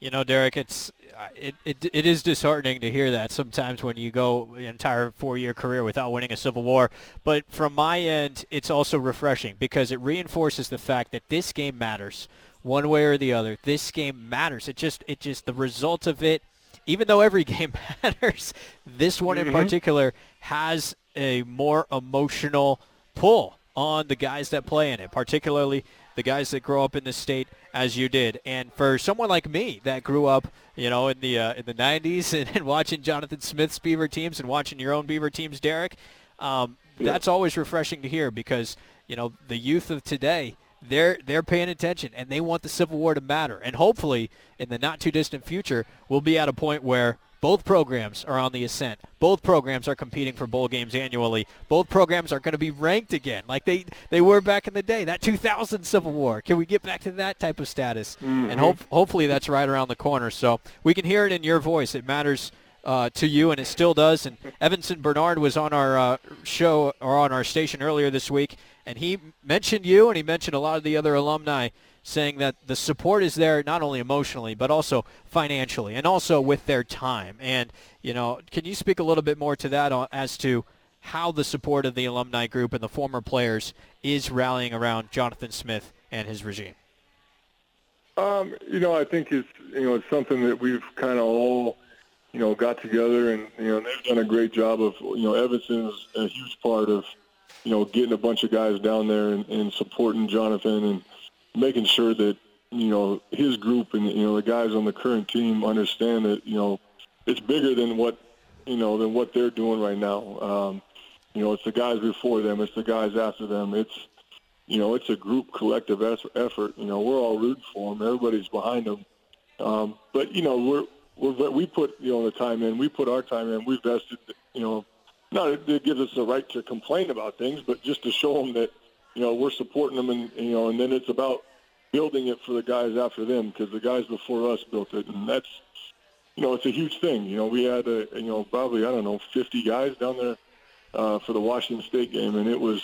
You know, Derek, it's uh, it, it it is disheartening to hear that sometimes when you go an entire four-year career without winning a Civil War. But from my end, it's also refreshing because it reinforces the fact that this game matters, one way or the other. This game matters. It just it just the result of it, even though every game matters, this one in particular has a more emotional pull on the guys that play in it, particularly the guys that grow up in the state as you did. And for someone like me that grew up, you know, in the uh, in the 90s and, and watching Jonathan Smith's Beaver teams and watching your own Beaver teams, Derek, um, that's always refreshing to hear because you know the youth of today. They're they're paying attention and they want the Civil War to matter. And hopefully, in the not too distant future, we'll be at a point where both programs are on the ascent. Both programs are competing for bowl games annually. Both programs are going to be ranked again, like they, they were back in the day. That 2000 Civil War. Can we get back to that type of status? And hope, hopefully that's right around the corner. So we can hear it in your voice. It matters uh, to you, and it still does. And Yvenson Bernard was on our uh, show or on our station earlier this week, and he mentioned you, and he mentioned a lot of the other alumni saying that the support is there not only emotionally but also financially and also with their time. And you know, can you speak a little bit more to that as to how the support of the alumni group and the former players is rallying around Jonathan Smith and his regime? Um, you know, I think it's you know it's something that we've kind of all you know got together, and you know they've done a great job of you know Yvenson's a huge part of you know getting a bunch of guys down there and, and supporting Jonathan and making sure that you know his group and you know the guys on the current team understand that you know it's bigger than what you know than what they're doing right now. Um, you know, it's the guys before them, it's the guys after them. It's you know, it's a group collective effort. You know, we're all rooting for them. Everybody's behind them. Um, but you know, we're, we're we put you know the time in. We put our time in. We vested. You know, not it gives us the right to complain about things, but just to show them that you know we're supporting them, and you know, and then it's about building it for the guys after them because the guys before us built it, and that's you know it's a huge thing. You know, we had a you know probably I don't know 50 guys down there uh, for the Washington State game, and it was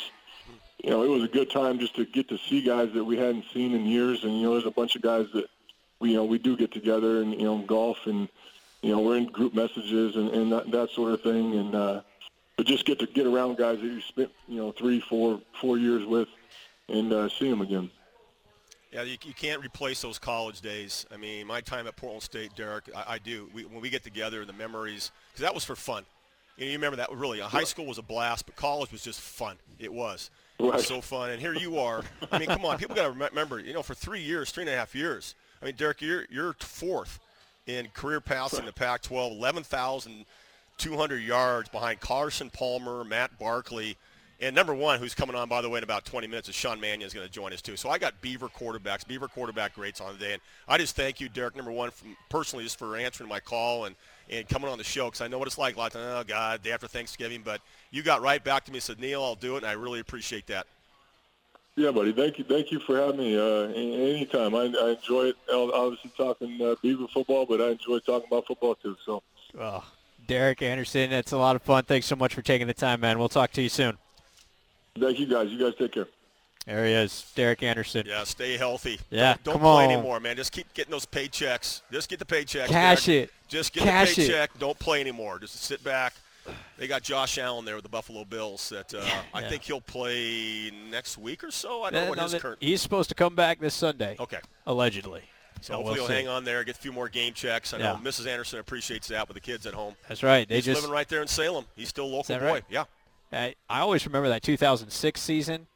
you know, it was a good time just to get to see guys that we hadn't seen in years. And, you know, there's a bunch of guys that, we, you know, we do get together and, you know, golf and, you know, we're in group messages and, and that, that sort of thing. And, uh, but just get to get around guys that you spent, you know, three, four, four years with and uh, see them again. Yeah, you, you can't replace those college days. I mean, my time at Portland State, Derek, I, I do. We, when we get together, the memories, because that was for fun. You, know, you remember that really. High school was a blast, but college was just fun. It was. Right. It was so fun. And here you are. I mean, come on, people got to remember. You know, for three years, three and a half years. I mean, Derek, you're you're fourth in career passing right. the Pac-12, 11,200 yards behind Carson Palmer, Matt Barkley. And number one, who's coming on, by the way, in about 20 minutes, is Sean Mannion is going to join us, too. So I got Beaver quarterbacks, Beaver quarterback greats on the day. And I just thank you, Derek, number one, from, personally, just for answering my call and, and coming on the show because I know what it's like. A lot of oh, God, day after Thanksgiving. But you got right back to me and said, Neil, I'll do it, and I really appreciate that. Yeah, buddy. Thank you. Thank you for having me. Uh, anytime. I, I enjoy it. Obviously talking uh, Beaver football, but I enjoy talking about football too. So. Oh, Derek Anderson, it's a lot of fun. Thanks so much for taking the time, man. We'll talk to you soon. Thank you, guys. You guys take care. There he is, Derek Anderson. Yeah, stay healthy. Yeah, don't, don't come play on. anymore, man. Just keep getting those paychecks. Just get the paychecks. Cash Derek. it. Just get Cash the it. paycheck. Don't play anymore. Just sit back. They got Josh Allen there with the Buffalo Bills. That uh, I think he'll play next week or so. I don't Uh, know what his current. He's supposed to come back this Sunday, Okay, allegedly. So hopefully we'll he'll hang on there, get a few more game checks. I know Mrs. Anderson appreciates that with the kids at home. That's right. They He's just living right there in Salem. He's still local boy. right? Yeah. I, I always remember that 2006 season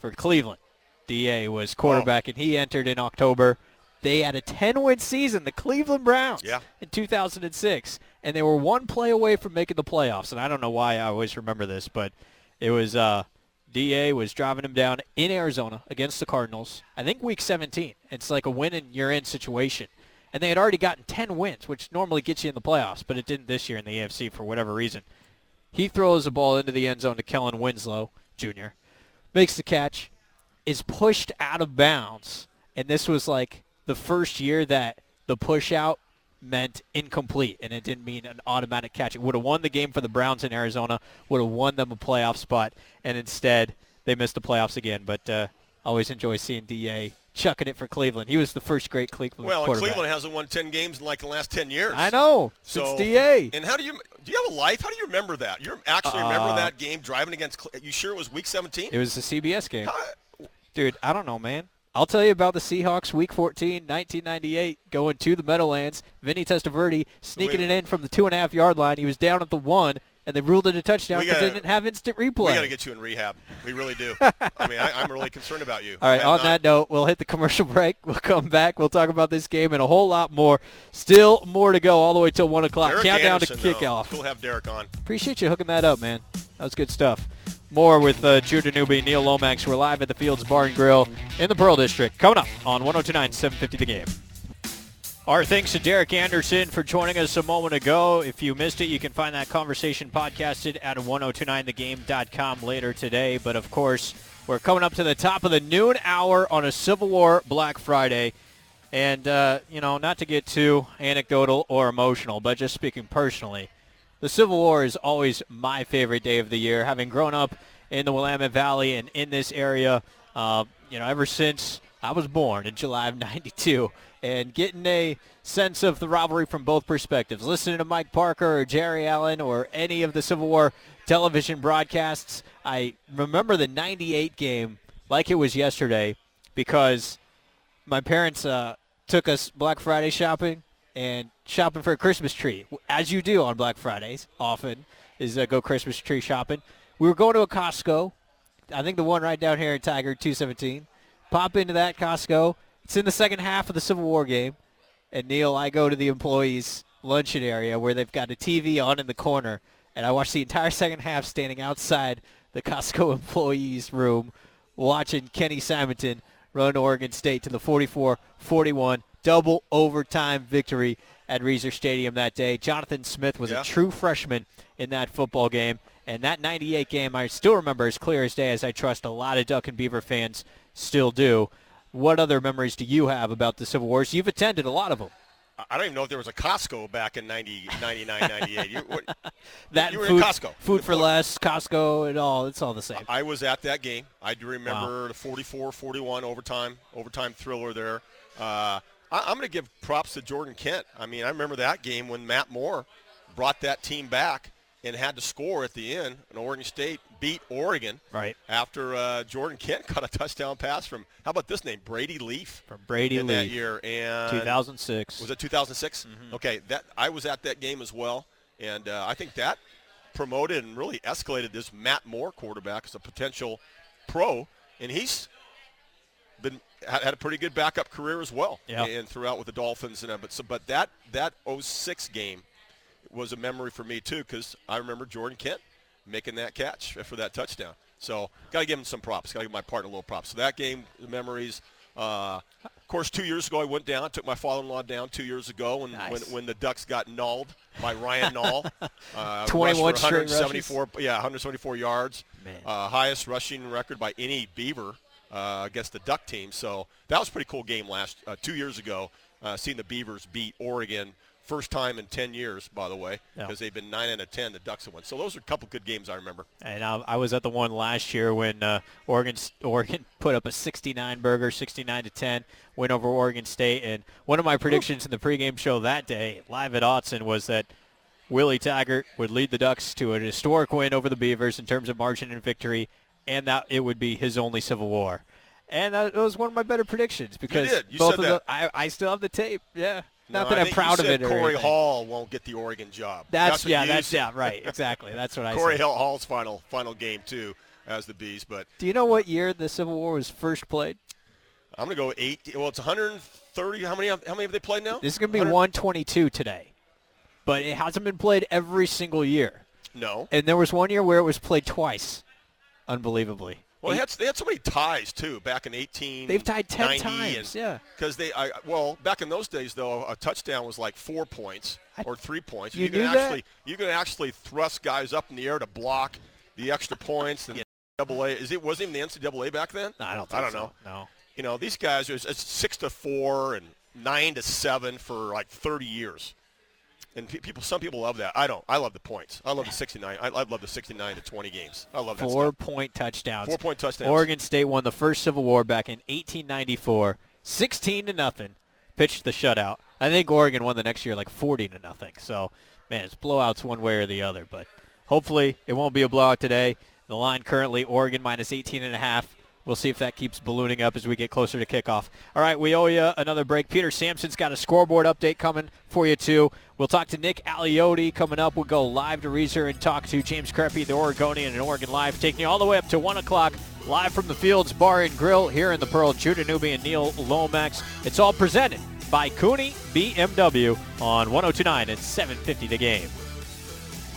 for Cleveland. Da was quarterback, and he entered in October. They had a 10-win season, the Cleveland Browns, Yeah. in 2006, and they were one play away from making the playoffs. And I don't know why I always remember this, but it was uh, Da was driving him down in Arizona against the Cardinals. I think week 17. It's like a win and you're in situation. And they had already gotten 10 wins, which normally gets you in the playoffs, but it didn't this year in the AFC for whatever reason. He throws the ball into the end zone to Kellen Winslow Jr. Makes the catch, is pushed out of bounds, and this was like the first year that the push out meant incomplete, and it didn't mean an automatic catch. It would have won the game for the Browns in Arizona, would have won them a playoff spot, and instead they missed the playoffs again. But uh, always enjoy seeing Da chucking it for Cleveland. He was the first great Cleveland Well, and. Cleveland hasn't won 10 games in like the last 10 years. I know. So it's Da. And how do you do? You have a life? How do you remember that? You actually remember Uh, that game driving against? You sure it was Week 17? It was the CBS game. How- Dude, I don't know, man. I'll tell you about the Seahawks Week 14, 1998, going to the Meadowlands. Vinny Testaverde sneaking We- it in from the two and a half yard line. He was down at the one, and they ruled it a touchdown because they didn't have instant replay. We got to get you in rehab. We really do. I mean, I, I'm really concerned about you. All right, on not- that note, we'll hit the commercial break. We'll come back. We'll talk about this game and a whole lot more. Still more to go all the way till 1 o'clock. Derek Countdown Anderson, to though. kickoff. We'll have Derek on. Appreciate you hooking that up, man. That was good stuff. More with uh, Neil Lomax. We're live at the Fields Bar and Grill in the Pearl District. Coming up on 1029 750 The Game. Our thanks to Derek Anderson for joining us a moment ago. If you missed it, you can find that conversation podcasted at 1029thegame.com later today. But of course, we're coming up to the top of the noon hour on a Civil War Black Friday. And, uh, you know, not to get too anecdotal or emotional, but just speaking personally, the Civil War is always my favorite day of the year. Having grown up in the Willamette Valley and in this area, uh, you know, ever since I was born in July of 92, and getting a sense of the rivalry from both perspectives. Listening to Mike Parker or Jerry Allen or any of the Civil War television broadcasts, I remember the 98 game like it was yesterday because my parents uh, took us Black Friday shopping and shopping for a Christmas tree, as you do on Black Fridays often, is uh, go Christmas tree shopping. We were going to a Costco, I think the one right down here in Tigard 217. Pop into that Costco. It's in the second half of the Civil War game. And Neil, I go to the employees' luncheon area where they've got a TV on in the corner, and I watch the entire second half standing outside the Costco employees' room watching Kenny Simonton run Oregon State to the 44-41 double overtime victory at Reser Stadium that day. Jonathan Smith was Yeah. a true freshman in that football game. And that 98 game, I still remember as clear as day, as I trust a lot of Duck and Beaver fans still do. What other memories do you have about the Civil Wars? You've attended a lot of them. I- don't even know if there was a Costco back in 90, 99, 98. You, what, That you were food, in Costco. food for less, Costco, and all. It's all the same. I was at that game. I do remember the 44-41 overtime overtime thriller there. Uh, I, I'm going to give props to Jordan Kent. I mean, I remember that game when Matt Moore brought that team back and had to score at the end, and Oregon State beat Oregon. Right. After uh, Jordan Kent caught a touchdown pass from how about this name Brady Leaf From Brady in that Leaf. year and 2006. was it 2006? Mm-hmm. Okay, that I was at that game as well, and uh, I think that promoted and really escalated this Matt Moore quarterback as a potential pro, and he's been had had a pretty good backup career as well, Yeah. and throughout with the Dolphins and but so but that that 06 game was a memory for me too because I remember Jordan Kent making that catch for that touchdown. So got to give him some props. Got to give my partner a little props. So that game the memories. Uh, of course, two years ago I went down, took my father-in-law down two years ago, when when, Nice. when the Ducks got nulled by Ryan Nall. Uh, 21 straight 174, yeah, 174 yards, uh, highest rushing record by any Beaver uh, against the Duck team. So that was a pretty cool game last uh, two years ago. Uh, seeing the Beavers beat Oregon, first time in 10 years, by the way, Yeah. because they've been nine out of 10. The Ducks have won. So those are a couple good games I remember. And I, I was at the one last year when uh, Oregon Oregon put up a 69 burger, 69 to 10 win over Oregon State. And one of my predictions in the pregame show that day, live at Autzen, was that Willie Taggart would lead the Ducks to an historic win over the Beavers in terms of margin and victory, and that it would be his only Civil War. And that was one of my better predictions because did. You both said of that. the I, I still have the tape. Yeah, No, not that I I'm proud you of it. Or Corey anything. Hall won't get the Oregon job. That's, what yeah, that's said. yeah, right, exactly. That's what I Corey said. Hall- Hall's final final game too as the Bees, but Do you know what year the Civil War was first played? I'm gonna go eight. Well, it's 130. How many? Have, how many have they played now? This is going to be 100 122 today, but it hasn't been played every single year. No. And there was one year where it was played twice, unbelievably. Well, they had, they had so many ties too back in 18. They've tied 10 times, yeah. Because they, I, well, back in those days though, a touchdown was like four points or three points. You can knew that? actually you can actually thrust guys up in the air to block the extra points. And double A is it wasn't even the NCAA back then? No, I don't. I don't know. No. You know, these guys it's six to four and nine to seven for like 30 years. And people, some people love that. I don't. I love the points. I love the 69. I, I love the 69 to 20 games. I love that stuff. Four-point touchdowns. Four-point touchdowns. Oregon State won the first Civil War back in 1894, 16 to nothing. Pitched the shutout. I think Oregon won the next year like 40 to nothing. So, man, it's blowouts one way or the other. But hopefully it won't be a blowout today. The line currently Oregon minus 18 and a half. We'll see if that keeps ballooning up as we get closer to kickoff. All right, we owe you another break. Peter Sampson's got a scoreboard update coming for you, too. We'll talk to Nick Aliotti coming up. We'll go live to Reser and talk to James Crepea, the Oregonian and Oregon Live, taking you all the way up to 1 o'clock live from the Fields Bar and Grill here in the Pearl. Judah Newby and Neil Lomax. It's all presented by Cooney BMW on 1029 and 750 the game.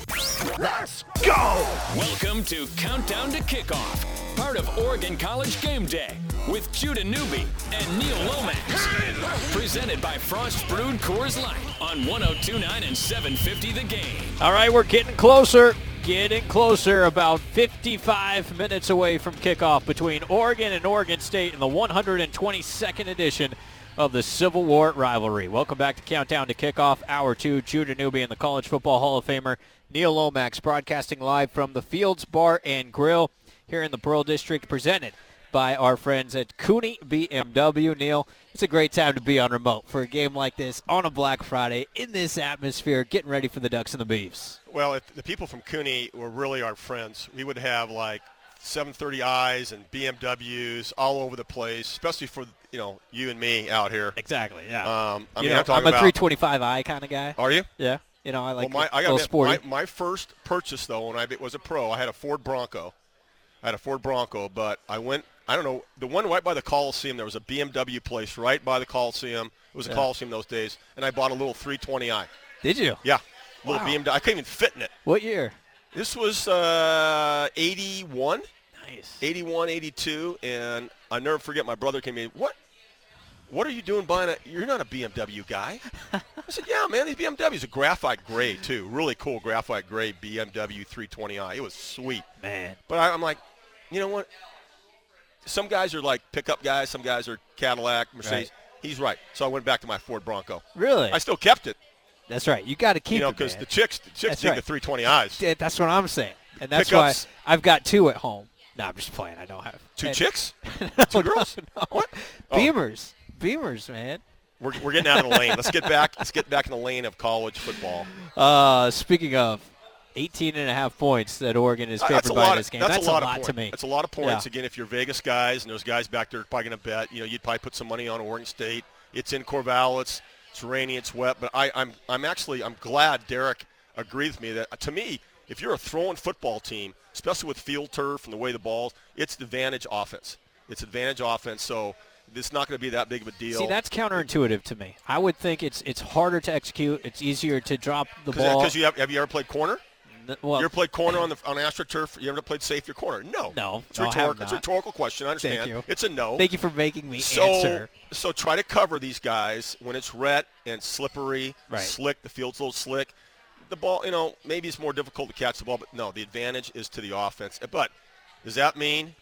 Let's go! Welcome to Countdown to Kickoff, part of Oregon College Game Day with Judah Newby and Neil Lomax. Presented by Frost Brewed Coors Light on 1029 and 750 the game. All right, we're getting closer. Getting closer. About 55 minutes away from kickoff between Oregon and Oregon State in the 122nd edition of the Civil War rivalry. Welcome back to Countdown to Kickoff, Hour 2. Judah Newby and the College Football Hall of Famer Neil Lomax broadcasting live from the Fields Bar and Grill here in the Pearl District, presented by our friends at Cooney BMW. Neil, it's a great time to be on remote for a game like this on a Black Friday in this atmosphere, getting ready for the Ducks and the Beavs. Well, if the people from Cooney were really our friends, we would have like 730i's and BMWs all over the place, especially for you know you and me out here. Exactly. Yeah. Um, I you mean, know, I'm talking I'm a about. 325i kind of guy. Are you? Yeah. You know, I like well, my, I got little my, my first purchase though when I was a pro, I had a Ford Bronco. I had a Ford Bronco, but I went. I don't know the one right by the Coliseum. There was a BMW place right by the Coliseum. It was a Yeah. Coliseum those days, and I bought a little 320i. Did you? Yeah, little Wow. BMW. I couldn't even fit in it. What year? This was uh, 81. Nice. 81, 82, and I never forget my brother came in. What? What are you doing buying a? You're not a BMW guy. I said, Yeah, man. These BMWs, a graphite gray too, really cool graphite gray BMW 320i. It was sweet. Man. But I, I'm like, you know what? Some guys are like pickup guys. Some guys are Cadillac, Mercedes. Right. He's right. So I went back to my Ford Bronco. Really? I still kept it, That's right. You got to keep you know, because the chicks, the chicks That's dig right. the 320i's. Yeah, That's what I'm saying. And that's Pickups. why I've got two at home. No, I'm just playing. I don't have Two And- chicks? no, Two girls? no. What? Oh. Beamers. Beamers, man. We're, we're getting out of the lane. Let's get back. Let's get back in the lane of college football. Uh, speaking of 18 and a half points that Oregon is Uh, favored a by lot. in this game. that's, That's, a lot, of to me. That's a lot of points. Yeah. Again, if you're Vegas guys and those guys back there are probably going to bet, you know, you'd probably put some money on Oregon State. It's in Corvallis. It's, rainy. It's wet. But I, I'm I'm actually I'm glad Derek agreed with me that to me, if you're a throwing football team, especially with field turf and the way the balls, it's the advantage offense. It's advantage offense. So it's not going to be that big of a deal. See, that's counterintuitive to me. I would think it's it's harder to execute. It's easier to drop the ball. because you have have you ever played corner? Well, you ever played corner on the on AstroTurf? You ever played safety or corner? No. No, It's no, rhetorical. It's a rhetorical question. I understand. you. It's a no. thank you for making me so, answer. so try to cover these guys when it's wet and slippery, Right. slick. The field's a little slick. The ball, you know, maybe it's more difficult to catch the ball, but no, the advantage is to the offense. Uh, but does that mean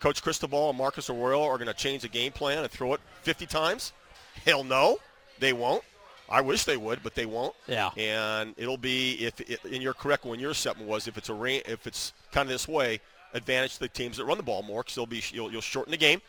Coach Cristobal and Marcus Arroyo are going to change the game plan and throw it 50 times? Hell no, they won't. I wish they would, but they won't. Yeah. And it'll be if, it, and you're correct when your assessment was if it's a rain, if it's kind of this way, advantage to the teams that run the ball more because they'll be you'll, you'll shorten the game,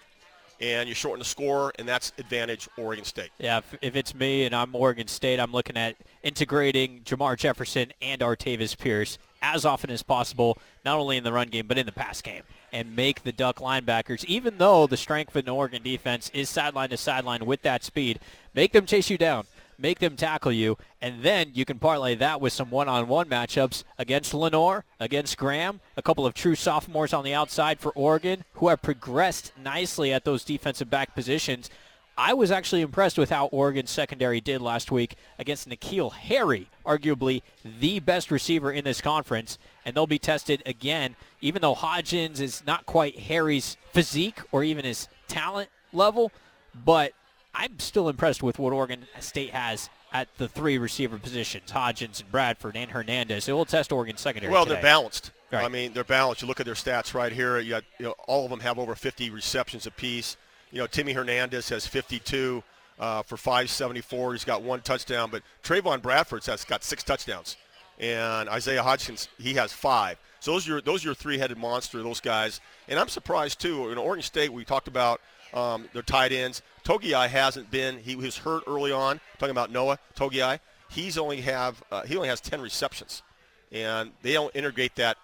and you shorten the score, and that's advantage Oregon State. Yeah, if, if it's me and I'm Oregon State, I'm looking at integrating Jermar Jefferson and Artavis Pierce as often as possible, not only in the run game but in the pass game, and make the Duck linebackers, even though the strength of the Oregon defense is sideline to sideline with that speed, make them chase you down. Make them tackle you, and then you can parlay that with some one-on-one matchups against Lenoir, against Graham, a couple of true sophomores on the outside for Oregon who have progressed nicely at those defensive back positions. I was actually impressed with how Oregon's secondary did last week against N'Keal Harry, arguably the best receiver in this conference, and they'll be tested again, even though Hodgins is not quite Harry's physique or even his talent level, but I'm still impressed with what Oregon State has at the three receiver positions, Hodgins and Bradford and Hernandez. It will test Oregon's secondary Well, today. they're balanced. Right. I mean, they're balanced. You look at their stats right here. You got, you know, all of them have over 50 receptions apiece. You know, Timmy Hernandez has 52 uh, for 574. He's got one touchdown, but Trevon Bradford's has got six touchdowns, and Isaiah Hodgins he has five. So those are your, those are your three-headed monster. Those guys, and I'm surprised too. In Oregon State, we talked about um, their tight ends. Togiai hasn't been. He was hurt early on. Talking about Noah Togiai, he's only have uh, he only has 10 receptions, and they don't integrate that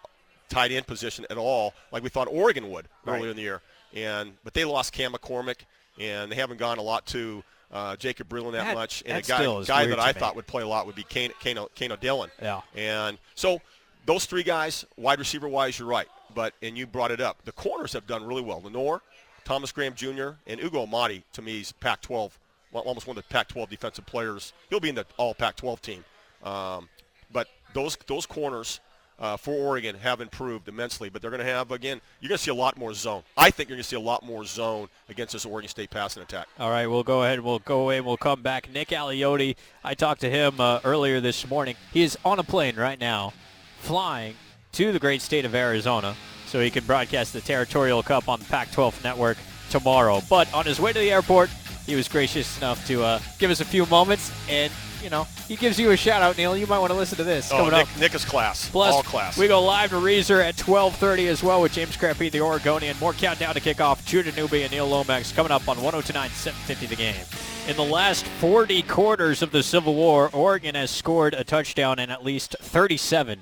tight end position at all, like we thought Oregon would Right. earlier in the year. And but they lost Cam McCormick, and they haven't gone a lot to uh, Jacob Breeland that, That- much. And that a guy, guy that I me. thought would play a lot would be Kano, Kano, Kano Dillon. Yeah. And so those three guys, wide receiver wise, you're right. But and you brought it up. The corners have done really well. Lenoir, Thomas Graham Jr., and Ugo Amadi to me is Pac-12, well, almost one of the Pac-12 defensive players. He'll be in the All Pac-12 team. Um, but those those corners uh, for Oregon have improved immensely. But they're going to have again. You're going to see a lot more zone. I think you're going to see a lot more zone against this Oregon State passing attack. All right, we'll go ahead. We'll go away. We'll come back. Nick Aliotti, I talked to him uh, earlier this morning. He is on a plane right now, flying to the great state of Arizona, so he can broadcast the Territorial Cup on the Pac-12 network tomorrow. But on his way to the airport, he was gracious enough to uh, give us a few moments, and you know, he gives you a shout out, Neil. You might want to listen to this Oh, coming up. Nick, Nick is class. Plus, All class. we go live to Reser at 12:30 as well with James Crepea, the Oregonian. More countdown to kick off. Judah Newby and Neil Lomax coming up on 102.9 750 the game. In the last 40 quarters of the Civil War, Oregon has scored a touchdown in at least 37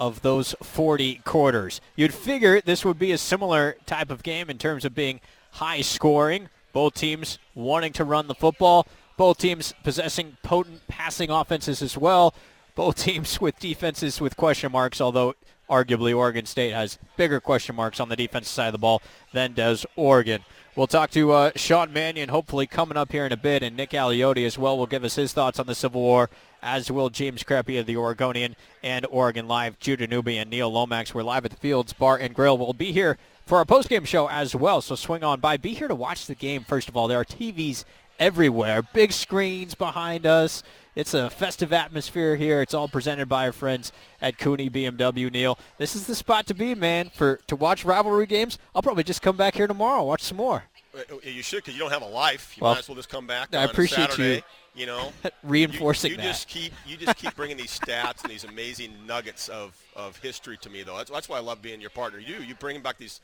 of those 40 quarters. You'd figure this would be a similar type of game in terms of being high scoring. Both teams wanting to run the football. Both teams possessing potent passing offenses as well. Both teams with defenses with question marks, although arguably Oregon State has bigger question marks on the defensive side of the ball than does Oregon. We'll talk to uh, Sean Mannion hopefully coming up here in a bit, and Nick Aliotti as well will give us his thoughts on the Civil War, as will James Crepea of the Oregonian and Oregon Live. Judah Newby and Neil Lomax. We're live at the Fields Bar and Grill. We'll be here for our post-game show as well. So swing on by. Be here to watch the game, first of all. There are TVs everywhere, big screens behind us. It's a festive atmosphere here. It's all presented by our friends at Cooney BMW. Neil, this is the spot to be, man. For to watch rivalry games, I'll probably just come back here tomorrow, watch some more. Uh, uh, you should, because you don't have a life. You Well, might as well just come back. I on appreciate Saturday, you You know, reinforcing you, you that. just keep you just keep bringing these stats and these amazing nuggets of, of history to me, though. That's, that's why I love being your partner. You you bring back these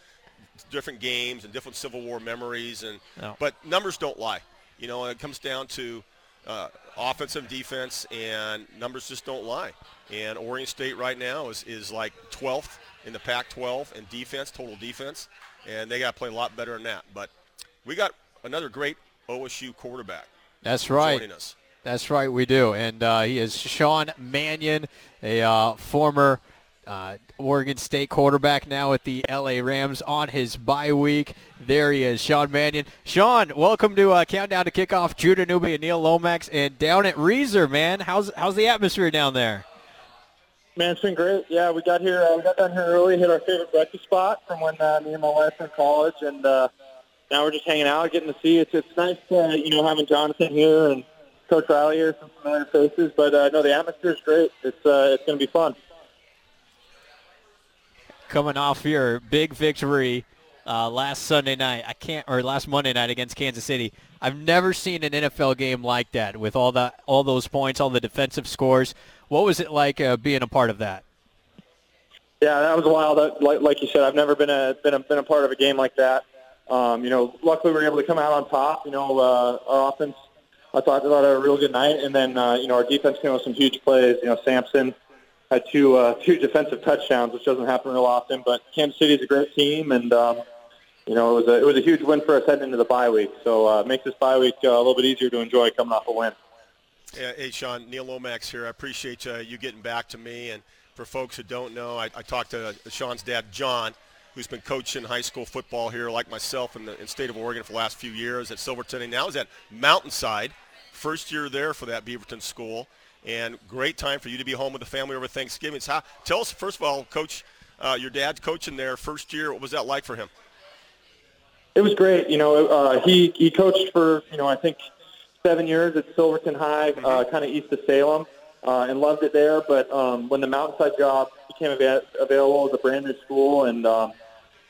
different games and different Civil War memories, and No. but numbers don't lie. You know, it comes down to uh, offense and defense, and numbers just don't lie. And Oregon State right now is, is like 12th in the Pac-12 in defense, total defense, and they got to play a lot better than that. But we got another great OSU quarterback That's right. That's right, we do. And uh, he is Sean Mannion, a uh, former uh, Oregon State quarterback now at the LA Rams on his bye week. There he is, Sean Mannion. Sean, welcome to uh, Countdown to Kickoff. Judah Newby and Neil Lomax. And down at Reser, man, how's how's the atmosphere down there? Man, it's been great. Yeah, we got here. Uh, we got down here early, hit our favorite breakfast spot from when uh, me and my wife were in college, and uh, now we're just hanging out, getting to see. It's it's nice, you know, having Jonathan here and Coach Riley here, some familiar faces. But uh, no, the atmosphere is great. It's uh, it's going to be fun. Coming off your big victory uh, last Sunday night. I can't, or last Monday night against Kansas City. I've never seen an NFL game like that with all the all those points, all the defensive scores. What was it like uh, being a part of that? Yeah, that was wild. Like, like you said, I've never been a been a been a part of a game like that. Um, you know, luckily we were able to come out on top. You know, uh, our offense, I thought, had a real good night, and then uh, you know our defense came with some huge plays. You know, Sampson had two uh, two defensive touchdowns, which doesn't happen real often. But Kansas City is a great team, and um, you know it was a it was a huge win for us heading into the bye week. So uh, it makes this bye week uh, a little bit easier to enjoy coming off a win. Yeah, hey, Sean, Neil Lomax here. I appreciate uh, you getting back to me. And for folks who don't know, I, I talked to uh, Sean's dad, John, who's been coaching high school football here, like myself, in the in state of Oregon for the last few years at Silverton. And now is at Mountainside. First year there for that Beaverton school. And great time for you to be home with the family over Thanksgiving. So how, tell us, first of all, Coach, uh, your dad's coaching there first year. What was that like for him? It was great. You know, uh, he he coached for you know I think seven years at Silverton High, uh, kind of east of Salem, uh, and loved it there. But um, when the Mountainside job became ava- available as a brand new school, and um,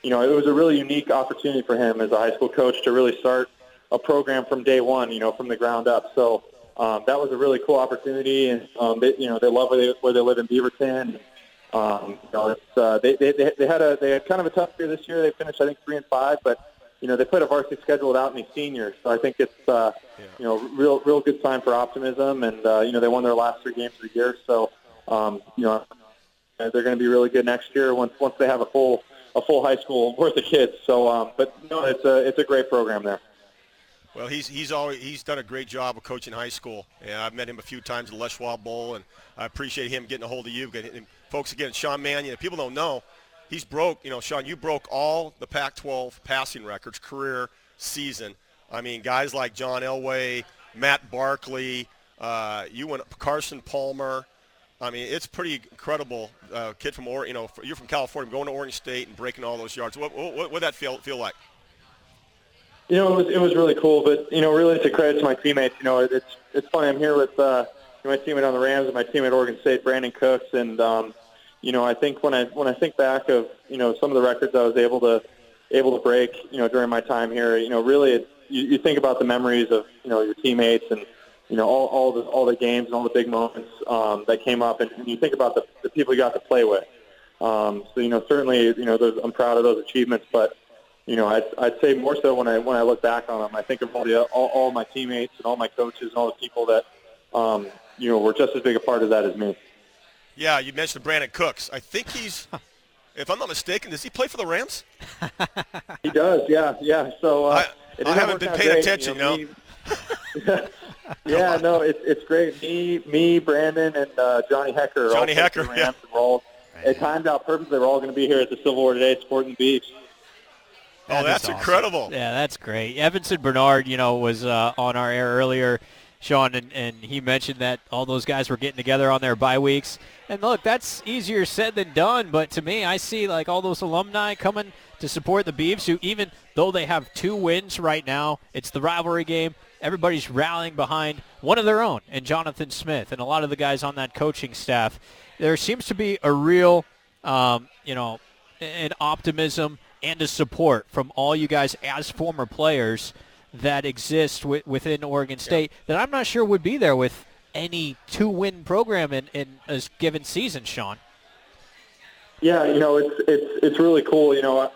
you know, it was a really unique opportunity for him as a high school coach to really start a program from day one. You know, from the ground up. So um, that was a really cool opportunity, and um, they, you know, they love where they, where they live in Beaverton. Um, you know, it's, uh, they, they they had a they had kind of a tough year this year. They finished I think three and five, but you know they put a varsity schedule without any seniors, so I think it's uh, you know real real good sign for optimism. And uh, you know they won their last three games of the year, so um, you know they're going to be really good next year once once they have a full a full high school worth of kids. So, um, but no, it's a it's a great program there. Well, he's he's always he's done a great job of coaching high school, and I've met him a few times at the Les Schwab Bowl, and I appreciate him getting a hold of you. Folks, again, Sean Mannion. If people don't know, he's broke. You know, Sean, you broke all the Pac-12 passing records career season. I mean, guys like John Elway, Matt Barkley, uh, you went Carson Palmer. I mean, it's pretty incredible. Uh, kid from or you know, you're from California, going to Oregon State and breaking all those yards. What what what that feel feel like? You know, it was it was really cool, but you know, really it's a credit to my teammates. You know, it's it's funny. I'm here with uh, my teammate on the Rams and my teammate at Oregon State, Brandin Cooks, and um, you know, I think when I when I think back of you know some of the records I was able to able to break, you know, during my time here, you know, really it's, you, you think about the memories of you know your teammates and you know all all the all the games and all the big moments um, that came up, and, and you think about the, the people you got to play with. Um, so you know, certainly, you know, those, I'm proud of those achievements, but you know, I'd, I'd say more so when I when I look back on them, I think of all the all, all my teammates and all my coaches and all the people that um, you know were just as big a part of that as me. Yeah, you mentioned Brandin Cooks. I think he's, if I'm not mistaken, does he play for the Rams? He does, yeah, yeah. So uh, I- it I haven't been paying great, attention, me- yeah, no, it's it's great. Me, me, Brandon, and uh, Johnny Hekker. all Johnny Hekker, the Rams, and all, it timed out perfectly. We're all going to be here at the Civil War today, supporting the Beach. Oh, That is that's awesome. incredible. Yeah, that's great. Yvenson Bernard, you know, was uh, on our air earlier. Sean, and, and he mentioned that all those guys were getting together on their bye weeks. And look, that's easier said than done. But to me, I see like all those alumni coming to support the Beavs, who even though they have two wins right now, it's the rivalry game. Everybody's rallying behind one of their own, and Jonathan Smith, and a lot of the guys on that coaching staff. There seems to be a real, um, you know, an optimism and the support from all you guys as former players that exist w- within Oregon State yeah. that I'm not sure would be there with any two-win program in, in a given season, Sean. Yeah, you know, it's it's it's really cool. You know,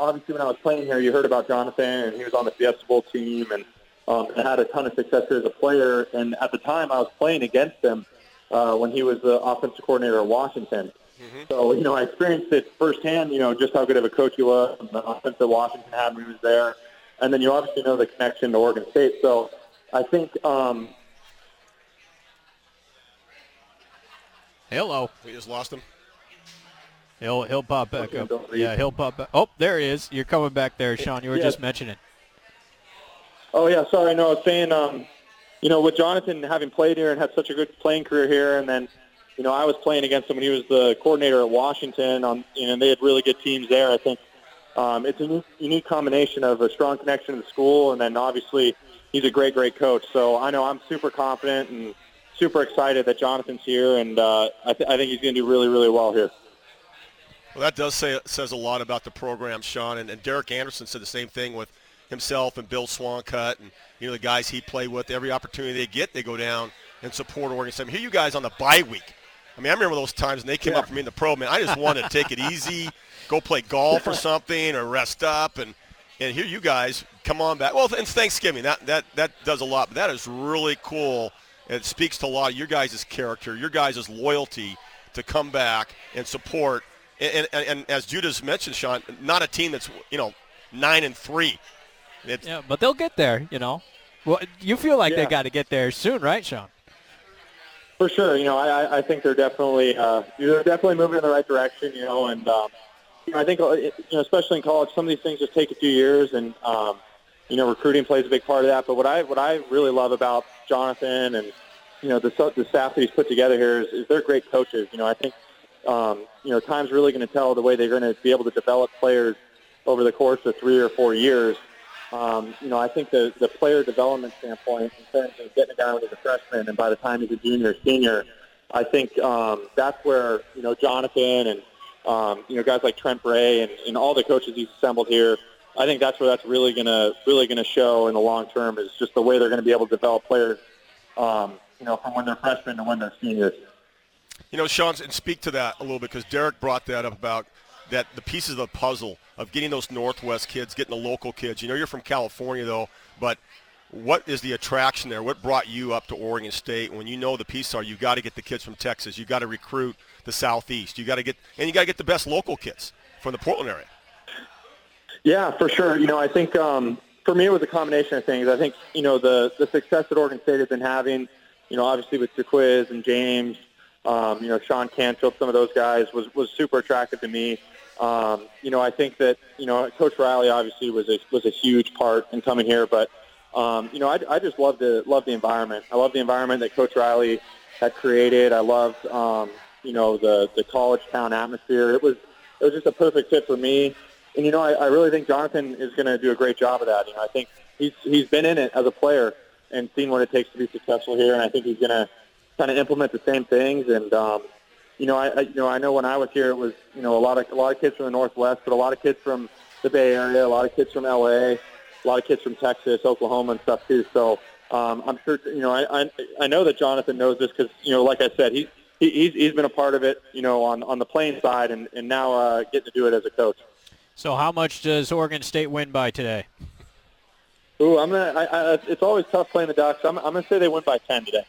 obviously when I was playing here, you heard about Jonathan, and he was on the Fiesta Bowl team, and um, and had a ton of success here as a player. And at the time, I was playing against him uh, when he was the offensive coordinator at Washington. Mm-hmm. So, you know, I experienced it firsthand, you know, just how good of a coach he was, and the offense that Washington had when he was there. And then you obviously know the connection to Oregon State. So I think um, Hello. We just lost him. He'll he'll pop back up. Yeah, he'll pop back. Oh, there he is. You're coming back there, Sean. You were just mentioning. Oh yeah, sorry. No, I was saying, um, you know, with Jonathan having played here and had such a good playing career here, and then, you know, I was playing against him when he was the coordinator at Washington. On, you know, they had really good teams there. I think um, it's a unique, unique combination of a strong connection to the school, and then obviously he's a great, great coach. So I know I'm super confident and super excited that Jonathan's here, and uh, I, th- I think he's going to do really, really well here. Well, that does say says a lot about the program, Sean. And, and Derek Anderson said the same thing with himself and Bill Swancutt and you know the guys he played with. Every opportunity they get, they go down and support Oregon State. I mean, here you guys on the bye week. I mean, I remember those times when they came yeah. up for me in the pro. Man, I just wanted to take it easy, go play golf or something, or rest up, and and here you guys come on back. Well, it's Thanksgiving. That that that does a lot, but that is really cool. It speaks to a lot of your guys' character, your guys' loyalty to come back and support. And, and, and as Judas mentioned, Sean, not a team that's you know nine and three. It's, yeah, but they'll get there, you know. Well, you feel like yeah. they got to get there soon, right, Sean? For sure. You know, I, I think they're definitely uh, they're definitely moving in the right direction. You know, and um, you know, I think uh, you know, especially in college, some of these things just take a few years, and um, you know, recruiting plays a big part of that. But what I what I really love about Jonathan and you know the the staff that he's put together here is, is they're great coaches. You know, I think um, you know time's really going to tell the way they're going to be able to develop players over the course of three or four years. Um, you know, I think the, the player development standpoint in terms of getting a guy when he's a freshman and by the time he's a junior or senior, I think um, that's where, you know, Jonathan and, um, you know, guys like Trent Bray and, and all the coaches he's assembled here, I think that's where that's really going to really to show in the long term is just the way they're going to be able to develop players, um, you know, from when they're freshmen to when they're seniors. You know, Sean, and speak to that a little bit because Derek brought that up about that the pieces of the puzzle of getting those Northwest kids, getting the local kids. You know, you're from California though, but what is the attraction there? What brought you up to Oregon State when you know the pieces are you got to get the kids from Texas, you got to recruit the Southeast, you got to get and you got to get the best local kids from the Portland area. Yeah, for sure. You know, I think um, for me it was a combination of things. I think you know the the success that Oregon State has been having. You know, obviously with Jacquizz and James, um, you know, Sean Canfield, some of those guys was was super attractive to me. Um, you know, I think that you know Coach Riley obviously was a was a huge part in coming here, but um, you know, I, I just love the love the environment. I love the environment that Coach Riley had created. I loved um, you know the the college town atmosphere. It was it was just a perfect fit for me. And you know, I, I really think Jonathan is going to do a great job of that. You know, I think he's he's been in it as a player and seen what it takes to be successful here, and I think he's going to kind of implement the same things. And um, you know, I, I you know I know when I was here, it was you know a lot of a lot of kids from the Northwest, but a lot of kids from the Bay Area, a lot of kids from LA, a lot of kids from Texas, Oklahoma, and stuff too. So um, I'm sure you know I, I I know that Jonathan knows this because you know like I said he. He, he's, he's been a part of it, you know, on, on the playing side, and, and now uh, getting to do it as a coach. So, how much does Oregon State win by today? Ooh, I'm gonna. I, I, it's always tough playing the Ducks. I'm, I'm gonna say they win by ten today.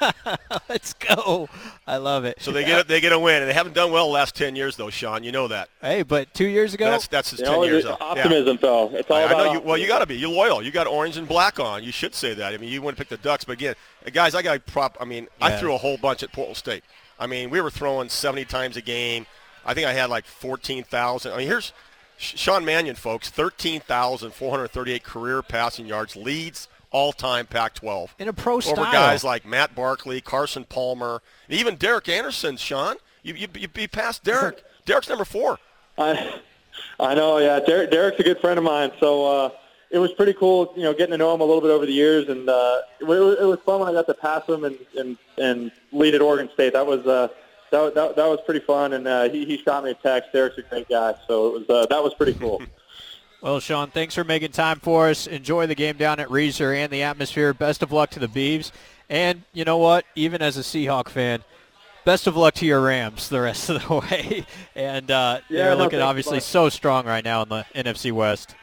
Let's go. I love it. So they get a, they get a win, and they haven't done well the last ten years, though, Sean. You know that. Hey, but two years ago, that's that's his ten years. Optimism, yeah. Phil. It's all I, about. I know you, well, you got to be. You're loyal. You got orange and black on. You should say that. I mean, you wouldn't pick the Ducks, but again, guys, I got prop. I mean, yeah. I threw a whole bunch at Portland State. I mean, we were throwing 70 times a game. I think I had like 14,000. I mean, here's Sean Mannion, folks, 13,438 career passing yards, leads all-time Pac-12. In a pro over style. guys like Matt Barkley, Carson Palmer, and even Derek Anderson. Sean, you you, you be past Derek. Derek's number four. I, I know. Yeah, Derek, Derek's a good friend of mine. So uh, it was pretty cool, you know, getting to know him a little bit over the years, and uh, it, was, it was fun when I got to pass him and and, and lead at Oregon State. That was. Uh, that, that, that was pretty fun, and uh, he, he shot me a text. Derek's a great guy, so it was uh, that was pretty cool. Well, Sean, thanks for making time for us. Enjoy the game down at Reser and the atmosphere. Best of luck to the Beavs. And you know what? Even as a Seahawk fan, best of luck to your Rams the rest of the way. And uh, Yeah, they're no, looking obviously so strong right now in the NFC West.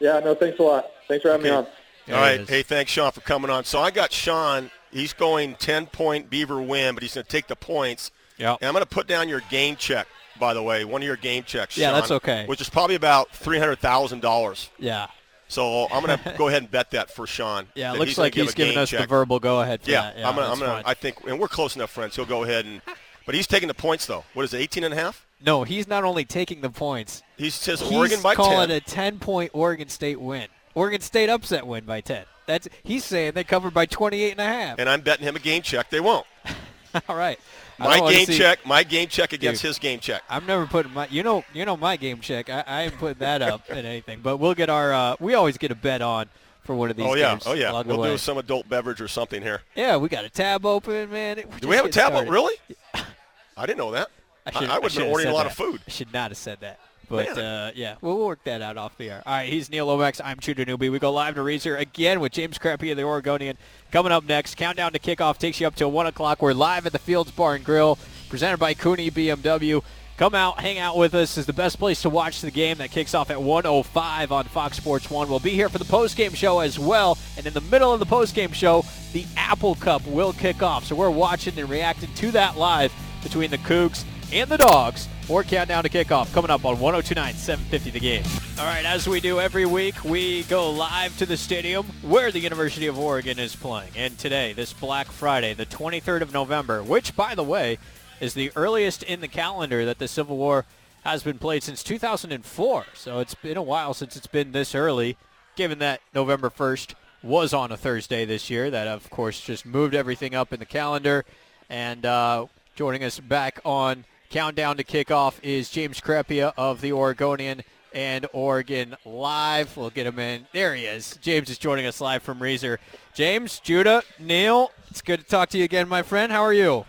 Yeah, no, thanks a lot. Thanks for having me on. There All it right. is. Hey, thanks, Sean, for coming on. So I got Sean. He's going 10-point Beaver win, but he's going to take the points. Yeah. And I'm going to put down your game check, by the way, one of your game checks. Yeah, Sean, that's okay. Which is probably about $300,000. Yeah. So I'm going to go ahead and bet that for Sean. Yeah, it looks gonna like he's giving us the verbal go-ahead for Yeah, that. Yeah, I'm gonna, I'm gonna. I think, and we're close enough friends. He'll go ahead and, but he's taking the points though. What is it, 18 and a half? No, he's not only taking the points. He says He's Oregon by calling 10. it a 10-point Oregon State win. Oregon State upset win by 10. That's he's saying they covered by 28 and a half. and I'm betting him a game check. They won't. All right. I My game check, my game check against Dude. his game check. I'm never putting my you know you know my game check. I, I ain't putting that up at anything. But we'll get our uh, we always get a bet on for one of these Oh yeah, games oh yeah. We'll do some adult beverage or something here. yeah, we got a tab open, man. It- Do we have a tab? started. Really? I didn't know that. I, should- I would have been ordering a lot that. of food. I should not have said that. But uh, yeah, we'll work that out off the air. All right, he's Neil Lomax. I'm Judah Newby. We go live to Reser again with James Crepea of the Oregonian. Coming up next, countdown to kickoff takes you up till 1 o'clock. We're live at the Fields Bar and Grill, presented by Kuni BMW. Come out, hang out with us. Is the best place to watch the game that kicks off at 105 on Fox Sports 1. We'll be here for the postgame show as well. And in the middle of the postgame show, the Apple Cup will kick off. So we're watching and reacting to that live between the Cougs and the Dogs. More countdown to kickoff coming up on 1029 750 the game. All right, as we do every week, we go live to the stadium where the University of Oregon is playing. And today, this Black Friday, the 23rd of November, which, by the way, is the earliest in the calendar that the Civil War has been played since 2004. So it's been a while since it's been this early, given that November 1st was on a Thursday this year. That, of course, just moved everything up in the calendar. And uh, joining us back on Countdown to Kickoff is James Crepea of the Oregonian and Oregon Live. We'll get him in. There he is. James is joining us live from Reser. James, Judah, Neil, it's good to talk to you again, my friend. How are you?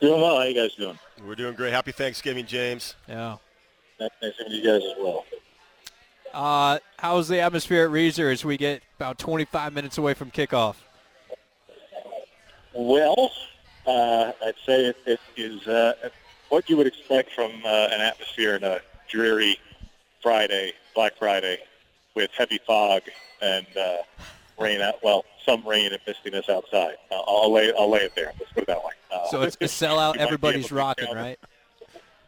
Doing well. How you guys doing? We're doing great. Happy Thanksgiving, James. Yeah. Nice seeing you guys as well. Uh, how's the atmosphere at Reser as we get about 25 minutes away from kickoff? Well, uh, I'd say it, it is uh, what you would expect from uh, an atmosphere in a dreary Friday, Black Friday, with heavy fog and uh, rain out. Well, some rain and mistiness outside. Uh, I'll lay I'll lay it there. Let's put it that way. Uh, So it's a sellout. Everybody's rocking, right?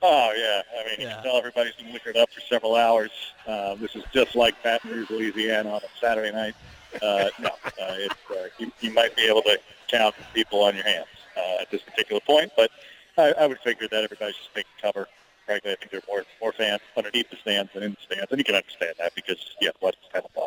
Oh yeah, I mean, you can tell everybody's been liquored up for several hours. Uh, this is just like Baton Rouge, Louisiana, on a Saturday night. Uh, no, uh, it's, uh, you, you might be able to count people on your hands uh, at this particular point, but I, I would figure that everybody's just making cover. Frankly, I think there are more more fans underneath the stands than in the stands, and you can understand that because yeah, West is kind of uh,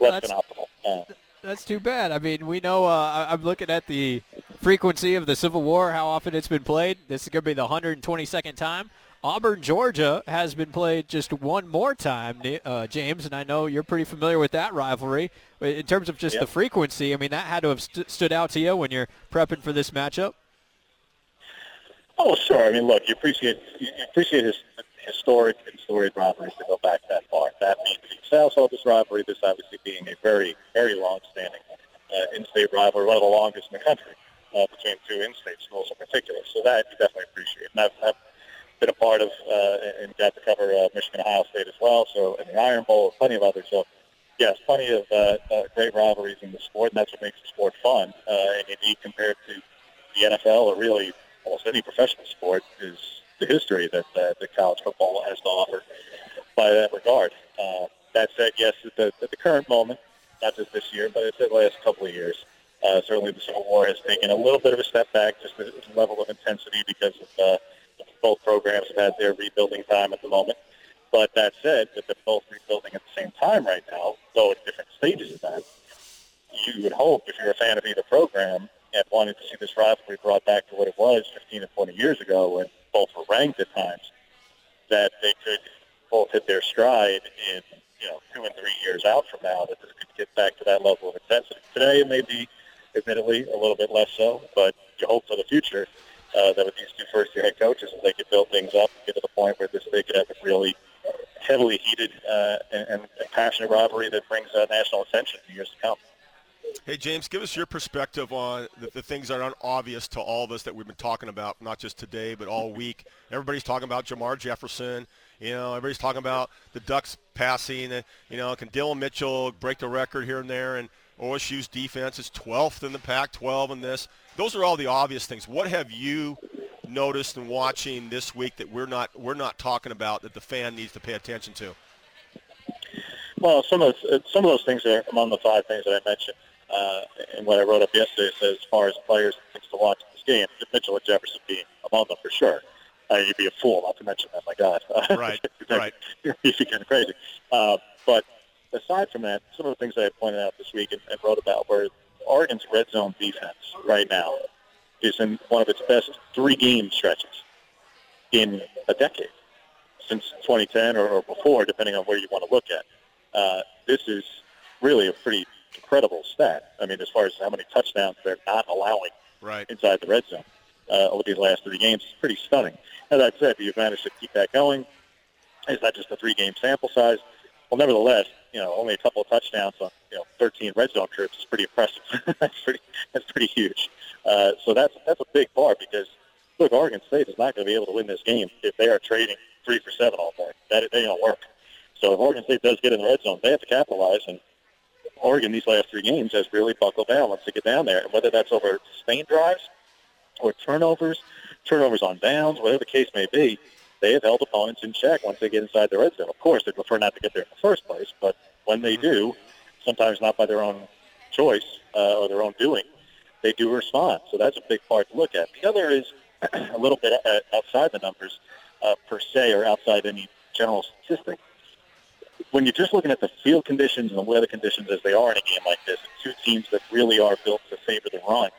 less That's- than optimal. Uh, That's too bad. I mean, we know. Uh, I'm looking at the frequency of the Civil War, how often it's been played. This is going to be the 122nd time. Auburn, Georgia has been played just one more time, uh, James, and I know you're pretty familiar with that rivalry. In terms of just Yep. the frequency, I mean, that had to have st- stood out to you when you're prepping for this matchup. Oh, sure. I mean, look, you appreciate you appreciate his historic and storied rivalries that go back that far. That means the South Soldiers rivalry, this obviously being a very, very long-standing uh, in-state rivalry, one of the longest in the country uh, between two in-state schools in particular. So that you definitely appreciate. And I've, I've been a part of uh, and got to cover uh, Michigan Ohio State as well. So and the Iron Bowl, plenty of others. So yes, plenty of uh, uh, great rivalries in the sport, and that's what makes the sport fun. Uh, and indeed, compared to the NFL or really almost any professional sport, is the history that uh, that college football has to offer by that regard. Uh, that said, yes, at the, at the current moment, not just this year, but it's the last couple of years, uh, certainly the Civil War has taken a little bit of a step back, just the level of intensity because of uh, both programs have had their rebuilding time at the moment. But that said, that they're both rebuilding at the same time right now, though at different stages of that. you would hope if you're a fan of either program and wanted to see this rivalry brought back to what it was 15 and 20 years ago when both were ranked at times, that they could both hit their stride in you know two and three years out from now that this could get back to that level of intensity. Today it may be, admittedly, a little bit less so, but you hope for the future uh, that with these two first-year head coaches, they could build things up and get to the point where this they could have a really heavily heated uh, and, and passionate rivalry that brings uh, national attention in years to come. Hey, James, give us your perspective on the, the, things that aren't obvious to all of us that we've been talking about, not just today, but all week. Everybody's talking about Jermar Jefferson. You know, everybody's talking about the Ducks passing. You know, can Dillon Mitchell break the record here and there? And OSU's defense is 12th in the Pac-12 in this. Those are all the obvious things. What have you noticed and watching this week that we're not we're not talking about that the fan needs to pay attention to? Well, some of those, some of those things are among the five things that I mentioned. Uh, and what I wrote up yesterday says as far as players things to watch in this game, Mitchell and Jefferson being among them for sure. Uh, you'd be a fool not to mention that. My God, right, right, you'd be kind of crazy. Uh, but aside from that, some of the things I pointed out this week and, and wrote about were Oregon's red zone defense right now is in one of its best three-game stretches in a decade since 2010 or, or before, depending on where you want to look at. Uh, this is really a pretty incredible stat. I mean, as far as how many touchdowns they're not allowing right. inside the red zone uh, over these last three games, it's pretty stunning. As I said, if you've managed to keep that going. It's not just a three-game sample size. Well, nevertheless, you know, only a couple of touchdowns on you know 13 red zone trips is pretty impressive. that's pretty that's pretty huge. Uh, so that's that's a big part because look, Oregon State is not going to be able to win this game if they are trading three for seven all day. That ain't gonna work. So if Oregon State does get in the red zone, they have to capitalize. And Oregon these last three games has really buckled down once they get down there. And whether that's over sustained drives or turnovers, turnovers on downs, whatever the case may be, they have held opponents in check once they get inside the red zone. Of course, they prefer not to get there in the first place, but when they do, sometimes not by their own choice uh, or their own doing, they do respond. So that's a big part to look at. The other is a little bit outside the numbers uh, per se or outside any general statistic. When you're just looking at the field conditions and the weather conditions as they are in a game like this, two teams that really are built to favor the run,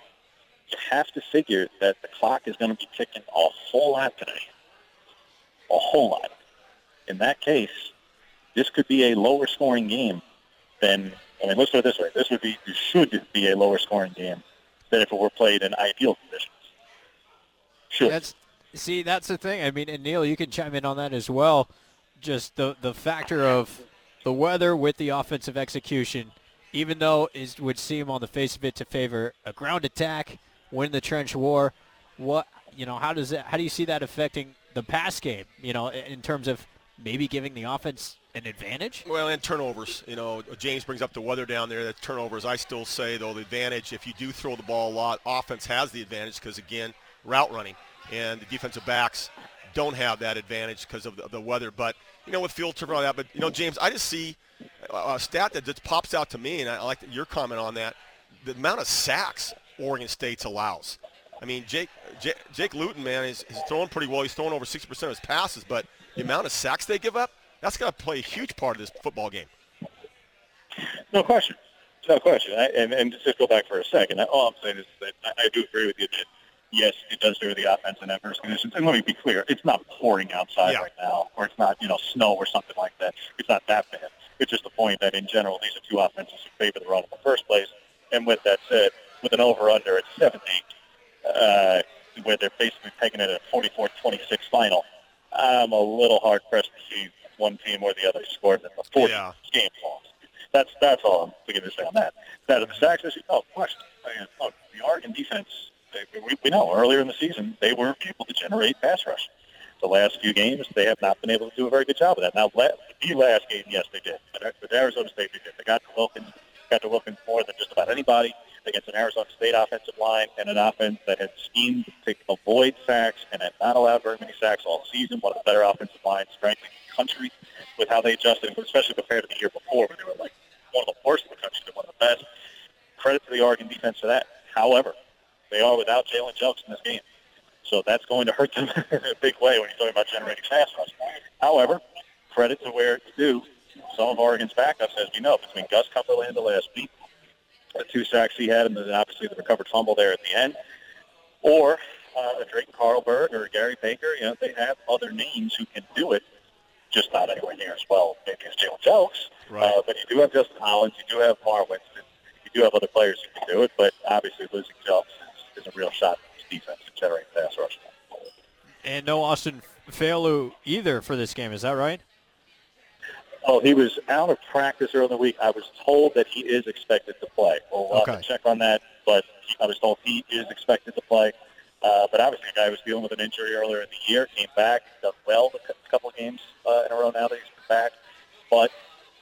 you have to figure that the clock is going to be ticking a whole lot today a whole lot. In that case, this could be a lower scoring game than, I mean, let's put it this way. This would be, should be a lower scoring game than if it were played in ideal conditions. Should. That's, see, that's the thing. I mean, and Neil, you can chime in on that as well. Just the, the factor of the weather with the offensive execution, even though it would seem on the face of it to favor a ground attack, win the trench war, what, you know, how does that, how do you see that affecting the pass game, you know, in terms of maybe giving the offense an advantage? Well, and turnovers. You know, James brings up the weather down there. That turnovers. I still say though the advantage if you do throw the ball a lot, offense has the advantage because again, route running, and the defensive backs don't have that advantage because of the, the, weather. But you know, with field turnover all that. But you know, James, I just see a stat that just pops out to me, and I like your comment on that. The amount of sacks Oregon State allows. I mean, Jake Jake, Jake Luton, man, is, is throwing pretty well. He's throwing over 60% of his passes, but the amount of sacks they give up, that's going to play a huge part of this football game. No question. No question. I, and, and just go back for a second. All I'm saying is that I, I do agree with you that, yes, it does do the offense in adverse conditions. And let me be clear, it's not pouring outside yeah. right now, or it's not, you know, snow or something like that. It's not that bad. It's just the point that, in general, these are two offenses who favor the run in the first place. And with that said, with an over-under at 70, uh, where they're basically taking it at a 44-26 final, I'm a little hard pressed to see one team or the other score in the fourth yeah. game falls. That's that's all I'm beginning to say on that. That of the Sacks issue, no question. I mean, look, the Oregon defense, they, we, we know earlier in the season they were able to generate pass rush. The last few games, they have not been able to do a very good job of that. Now, the last game, yes, they did. But uh, with Arizona State, they did. They got to Wilkins, got to Wilkins more than just about anybody against an Arizona State offensive line and an offense that had schemed to avoid sacks and had not allowed very many sacks all season. One of the better offensive lines, frankly, in the country with how they adjusted, especially compared to the year before where they were like one of the worst in the country to one of the best. Credit to the Oregon defense for that. However, they are without Jalen Jelks in this game. So that's going to hurt them in a big way when you're talking about generating pass rush. However, credit to where it's due. Some of Oregon's backups, as we know, between Gus Cumberlander the last week the two sacks he had, and then obviously the recovered fumble there at the end, or uh, Drayton Carlberg or Gary Baker. You know, they have other names who can do it, just not anywhere near as well maybe as Jalen Jelks. Right. Uh, but you do have Justin Hollins, you do have Mar Winston, you do have other players who can do it, but obviously losing Jelks is, a real shot to his defense to generate pass rush. And no Austin Faoliu either for this game. Is that right? Oh, he was out of practice earlier in the week. I was told that he is expected to play. We'll have to check on that, but I was told he is expected to play. Uh, but obviously, the guy was dealing with an injury earlier in the year, came back, done well the cou- couple of games uh, in a row now that he's been back. But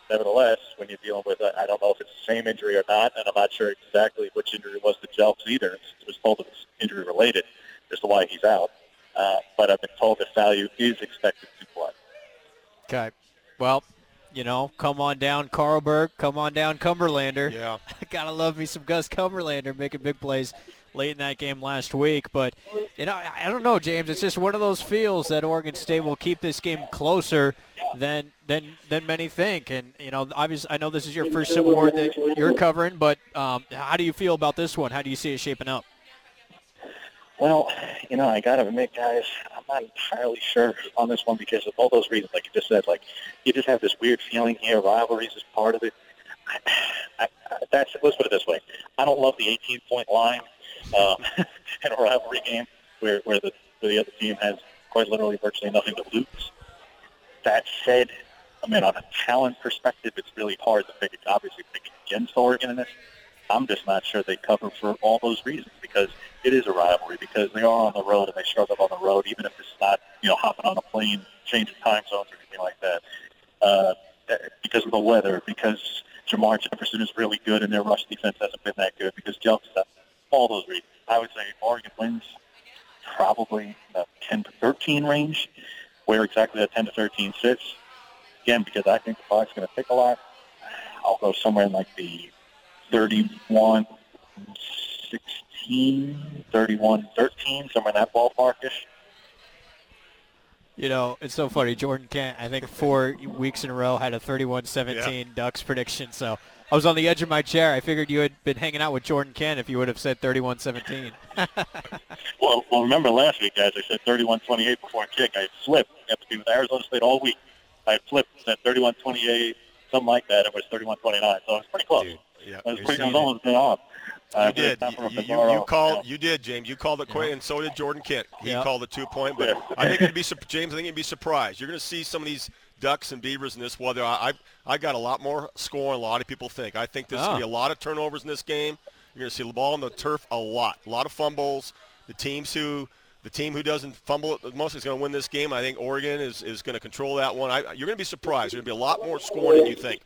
nevertheless, when you're dealing with, I I don't know if it's the same injury or not, and I'm not sure exactly which injury it was to Jelks either. It was told it was injury related as to why he's out. Uh, but I've been told that Faoliu is expected to play. Okay. Well, you know, come on down Carlberg, come on down Cumberlander. Yeah. Gotta love me some Gus Cumberlander making big plays late in that game last week. But, you know, I, don't know, James. It's just one of those feels that Oregon State will keep this game closer than than than many think. And, you know, obviously, I know this is your first Civil War that you're covering, but um, how do you feel about this one? How do you see it shaping up? Well, you know, I got to admit, guys, I'm not entirely sure on this one because of all those reasons, like you just said. Like, you just have this weird feeling here. Rivalries is part of it. I, I, that's let's put it this way. I don't love the 18-point line um, in a rivalry game where where the the other team has quite literally virtually nothing to lose. That said, I mean, on a talent perspective, it's really hard to pick. Obviously, pick against Oregon in this. I'm just not sure they cover for all those reasons because it is a rivalry because they are on the road and they struggle on the road, even if it's not, you know, hopping on a plane, changing time zones or anything like that. Uh, because of the weather, because Jermar Jefferson is really good and their rush defense hasn't been that good, because Jelks stuff, all those reasons. I would say Oregon wins probably the 10 to 13 range. Where exactly that 10 to 13 sits, again, because I think the clock's going to pick a lot, I'll go somewhere in like the 31 16, 31 13, somewhere in that ballparkish. You know, it's so funny. Jordan Kent, I think four weeks in a row, had a 31-17 Ducks prediction. So I was on the edge of my chair. I figured you had been hanging out with Jordan Kent if you would have said 31-17. Well, well, remember last week, guys, I said 31-28 before kick. I flipped. I had to be with Arizona State all week. I flipped, said 31-28, something like that. It was 31-29, so it was pretty close. Dude, yeah, it was you're pretty seeing it was almost been off. Uh, You did. not from a You, you, you called. know. You did, James. You called it quick, and so did Jordan Kent. He Yeah. called the two point. But Yeah. I think you'd be sup- James. I think you'd be surprised. You're going to see some of these Ducks and Beavers in this weather. I, I I got a lot more score than a lot of people think. I think there's going Oh. to be ah. a lot of turnovers in this game. You're going to see the ball on the turf a lot. A lot of fumbles. The teams who the team who doesn't fumble it the most is going to win this game. I think Oregon is, is going to control that one. I, you're going to be surprised. There's going to be a lot more scoring than you think.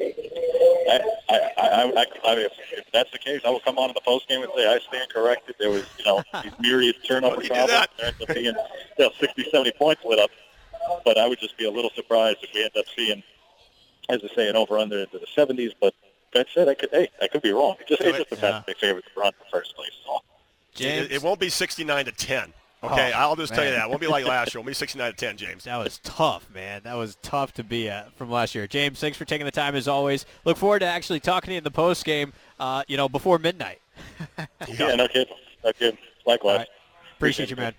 I, I, I, I, I, if, if that's the case, I will come on in the post game and say I stand corrected. There was, you know, these myriad turnover Why do you do problems. that? There ends up being, you know, 60, 70 points lit up. But I would just be a little surprised if we end up seeing, as I say, an over under into the 70s. But that said, I could, hey, I could be wrong. It just, it just depends Yeah. on my favorite to run in the first place. So. James, It, it won't be 69 to 10. Okay, Oh, I'll just tell you that. It won't be like last year. It'll be 69 to 10, James. that was tough, man. That was tough to be at from last year. James, thanks for taking the time as always. Look forward to actually talking to you in the post game, uh, you know, before midnight. Yeah, no kidding. No kidding. Likewise. All right. Appreciate you, man.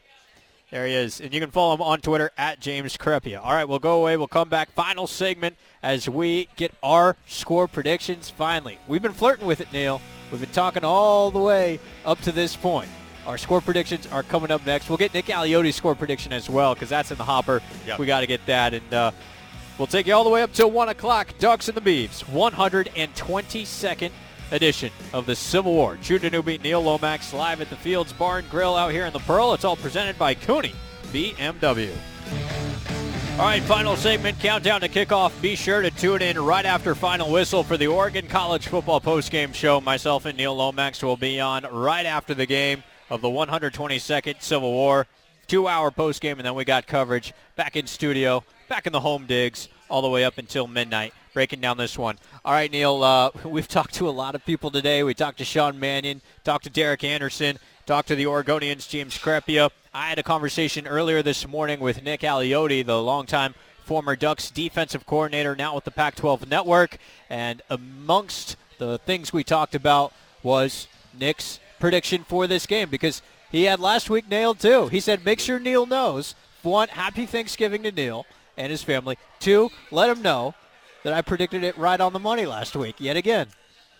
There he is. And you can follow him on Twitter at James Crepea. All right, we'll go away. We'll come back. Final segment as we get our score predictions finally. We've been flirting with it, Neil. We've been talking all the way up to this point. Our score predictions are coming up next. We'll get Nick Aliotti's score prediction as well because that's in the hopper. Yep. We got to get that. And uh, we'll take you all the way up till 1 o'clock. Ducks and the Beavs, 122nd edition of the Civil War. Judah Newby, Neil Lomax, live at the Fields Barn Grill out here in the Pearl. It's all presented by Kuni BMW. All right, final segment, countdown to kickoff. Be sure to tune in right after final whistle for the Oregon College Football postgame show. Myself and Neil Lomax will be on right after the game of the 122nd Civil War. Two-hour postgame, and then we got coverage back in studio, back in the home digs, all the way up until midnight, breaking down this one. All right, Neil, uh, we've talked to a lot of people today. We talked to Sean Mannion, talked to Derek Anderson, talked to the Oregonians, James Crepea. I had a conversation earlier this morning with Nick Aliotti, the longtime former Ducks defensive coordinator, now with the Pac-12 Network, and amongst the things we talked about was Nick's prediction for this game because he had last week nailed too. He said, make sure Neil knows. One, happy Thanksgiving to Neil and his family. Two, let him know that I predicted it right on the money last week yet again.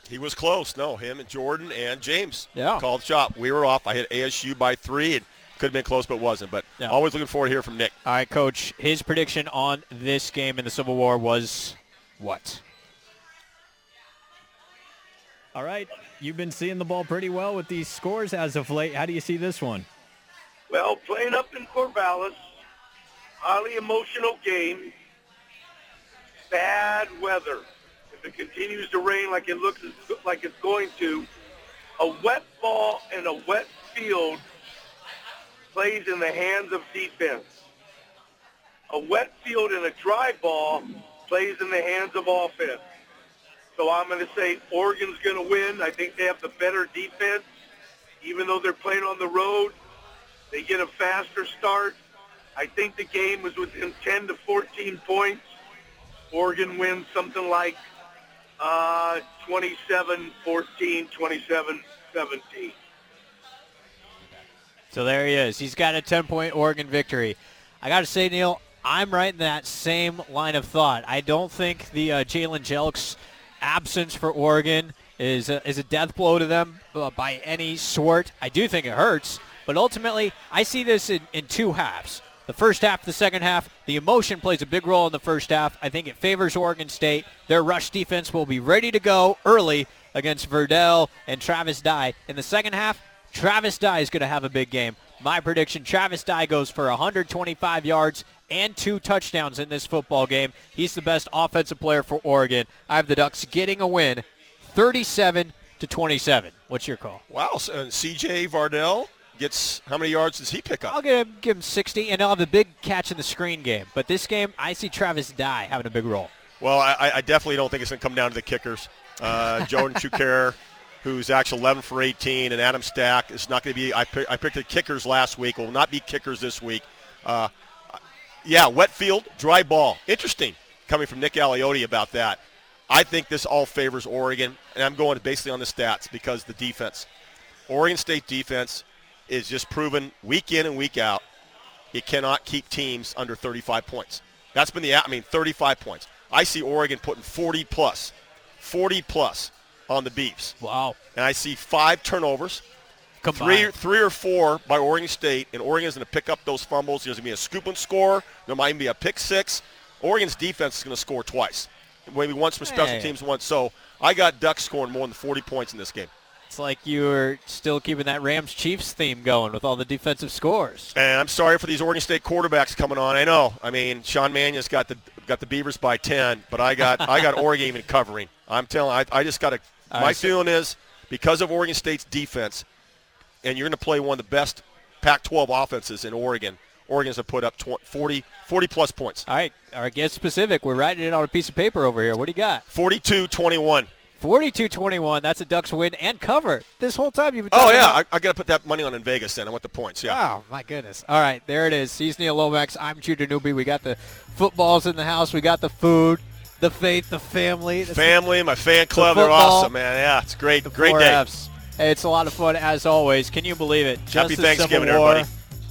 He was close. No, him and Jordan and James Yeah. called the shot. We were off. I hit ASU by three. It could have been close, but wasn't. But Yeah. always looking forward to hear from Nick. All right, Coach, his prediction on this game in the Civil War was what? All right, you've been seeing the ball pretty well with these scores as of late. How do you see this one? Well, playing up in Corvallis, highly emotional game, bad weather. If it continues to rain like it looks like it's going to, a wet ball and a wet field plays in the hands of defense. A wet field and a dry ball plays in the hands of offense. So I'm going to say Oregon's going to win. I think they have the better defense, even though they're playing on the road. They get a faster start. I think the game was within 10 to 14 points. Oregon wins something like uh, 27-14, 27-17. So there he is. He's got a 10-point Oregon victory. I got to say, Neil, I'm right in that same line of thought. I don't think the uh, Jalen Jelks absence for Oregon is a, is a death blow to them uh, by any sort. I do think it hurts, but ultimately, I see this in, in two halves. The first half, the second half, the emotion plays a big role in the first half. I think it favors Oregon State. Their rush defense will be ready to go early against Verdell and Travis Dye. In the second half, Travis Dye is going to have a big game. My prediction, Travis Dye goes for 125 yards and two touchdowns in this football game. He's the best offensive player for Oregon. I have the Ducks getting a win, 37 to 27. What's your call? Wow. So, and uh, CJ Verdell gets how many yards does he pick up? I'll give him, give him 60, and I'll have a big catch in the screen game. But this game, I see Travis Dye having a big role. Well, I, I definitely don't think it's going to come down to the kickers. Uh, Jordan Choukair, who's actually 11 for 18, and Adam Stack is not going to be. I, pick, I picked the kickers last week. Will not be kickers this week. Uh, yeah, wet field, dry ball. Interesting coming from Nick Aliotti about that. I think this all favors Oregon, and I'm going basically on the stats because the defense. Oregon State defense is just proven week in and week out it cannot keep teams under 35 points. That's been the I mean 35 points. I see Oregon putting 40 plus, 40 plus on the Beavs, Wow. and I see five turnovers, three three or four by Oregon State, and Oregon's going to pick up those fumbles. There's going to be a scoop and score. There might even be a pick six. Oregon's defense is going to score twice, maybe once from special Hey. teams, once. So I got Ducks scoring more than 40 points in this game. It's like you're still keeping that Rams-Chiefs theme going with all the defensive scores. And I'm sorry for these Oregon State quarterbacks coming on. I know. I mean, Sean Mannion's got the got the Beavers by 10, but I got I got Oregon even covering. I'm telling. I, I just got to. My right, so- feeling is because of Oregon State's defense, and you're going to play one of the best Pac-12 offenses in Oregon. Oregon's going to put up 20, 40 40 plus points. All right, all right, get specific. We're writing it on a piece of paper over here. What do you got? 42-21. 42-21. That's a Ducks win and cover. This whole time you've been Oh yeah, about- I, I got to put that money on in Vegas. Then I want the points. Yeah. Oh, my goodness. All right, there it is. He's Neil Lomax. I'm Judah Newby. We got the footballs in the house. We got the food, the faith, the family. the Family, my fan club, they're awesome, man. Yeah, it's great. the Great day. Fs. Hey, it's a lot of fun as always. Can you believe it? Just Happy Thanksgiving, War, everybody.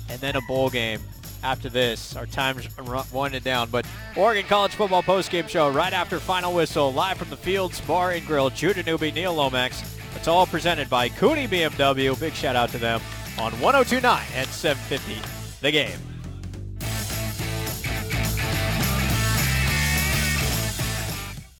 And then a bowl game after this. Our time's winding down. But Oregon College Football postgame show right after final whistle, live from the Fields Bar and Grill. Judah Newby, Neil Lomax. It's all presented by Kuni BMW. Big shout out to them on 1029 and 750. The game.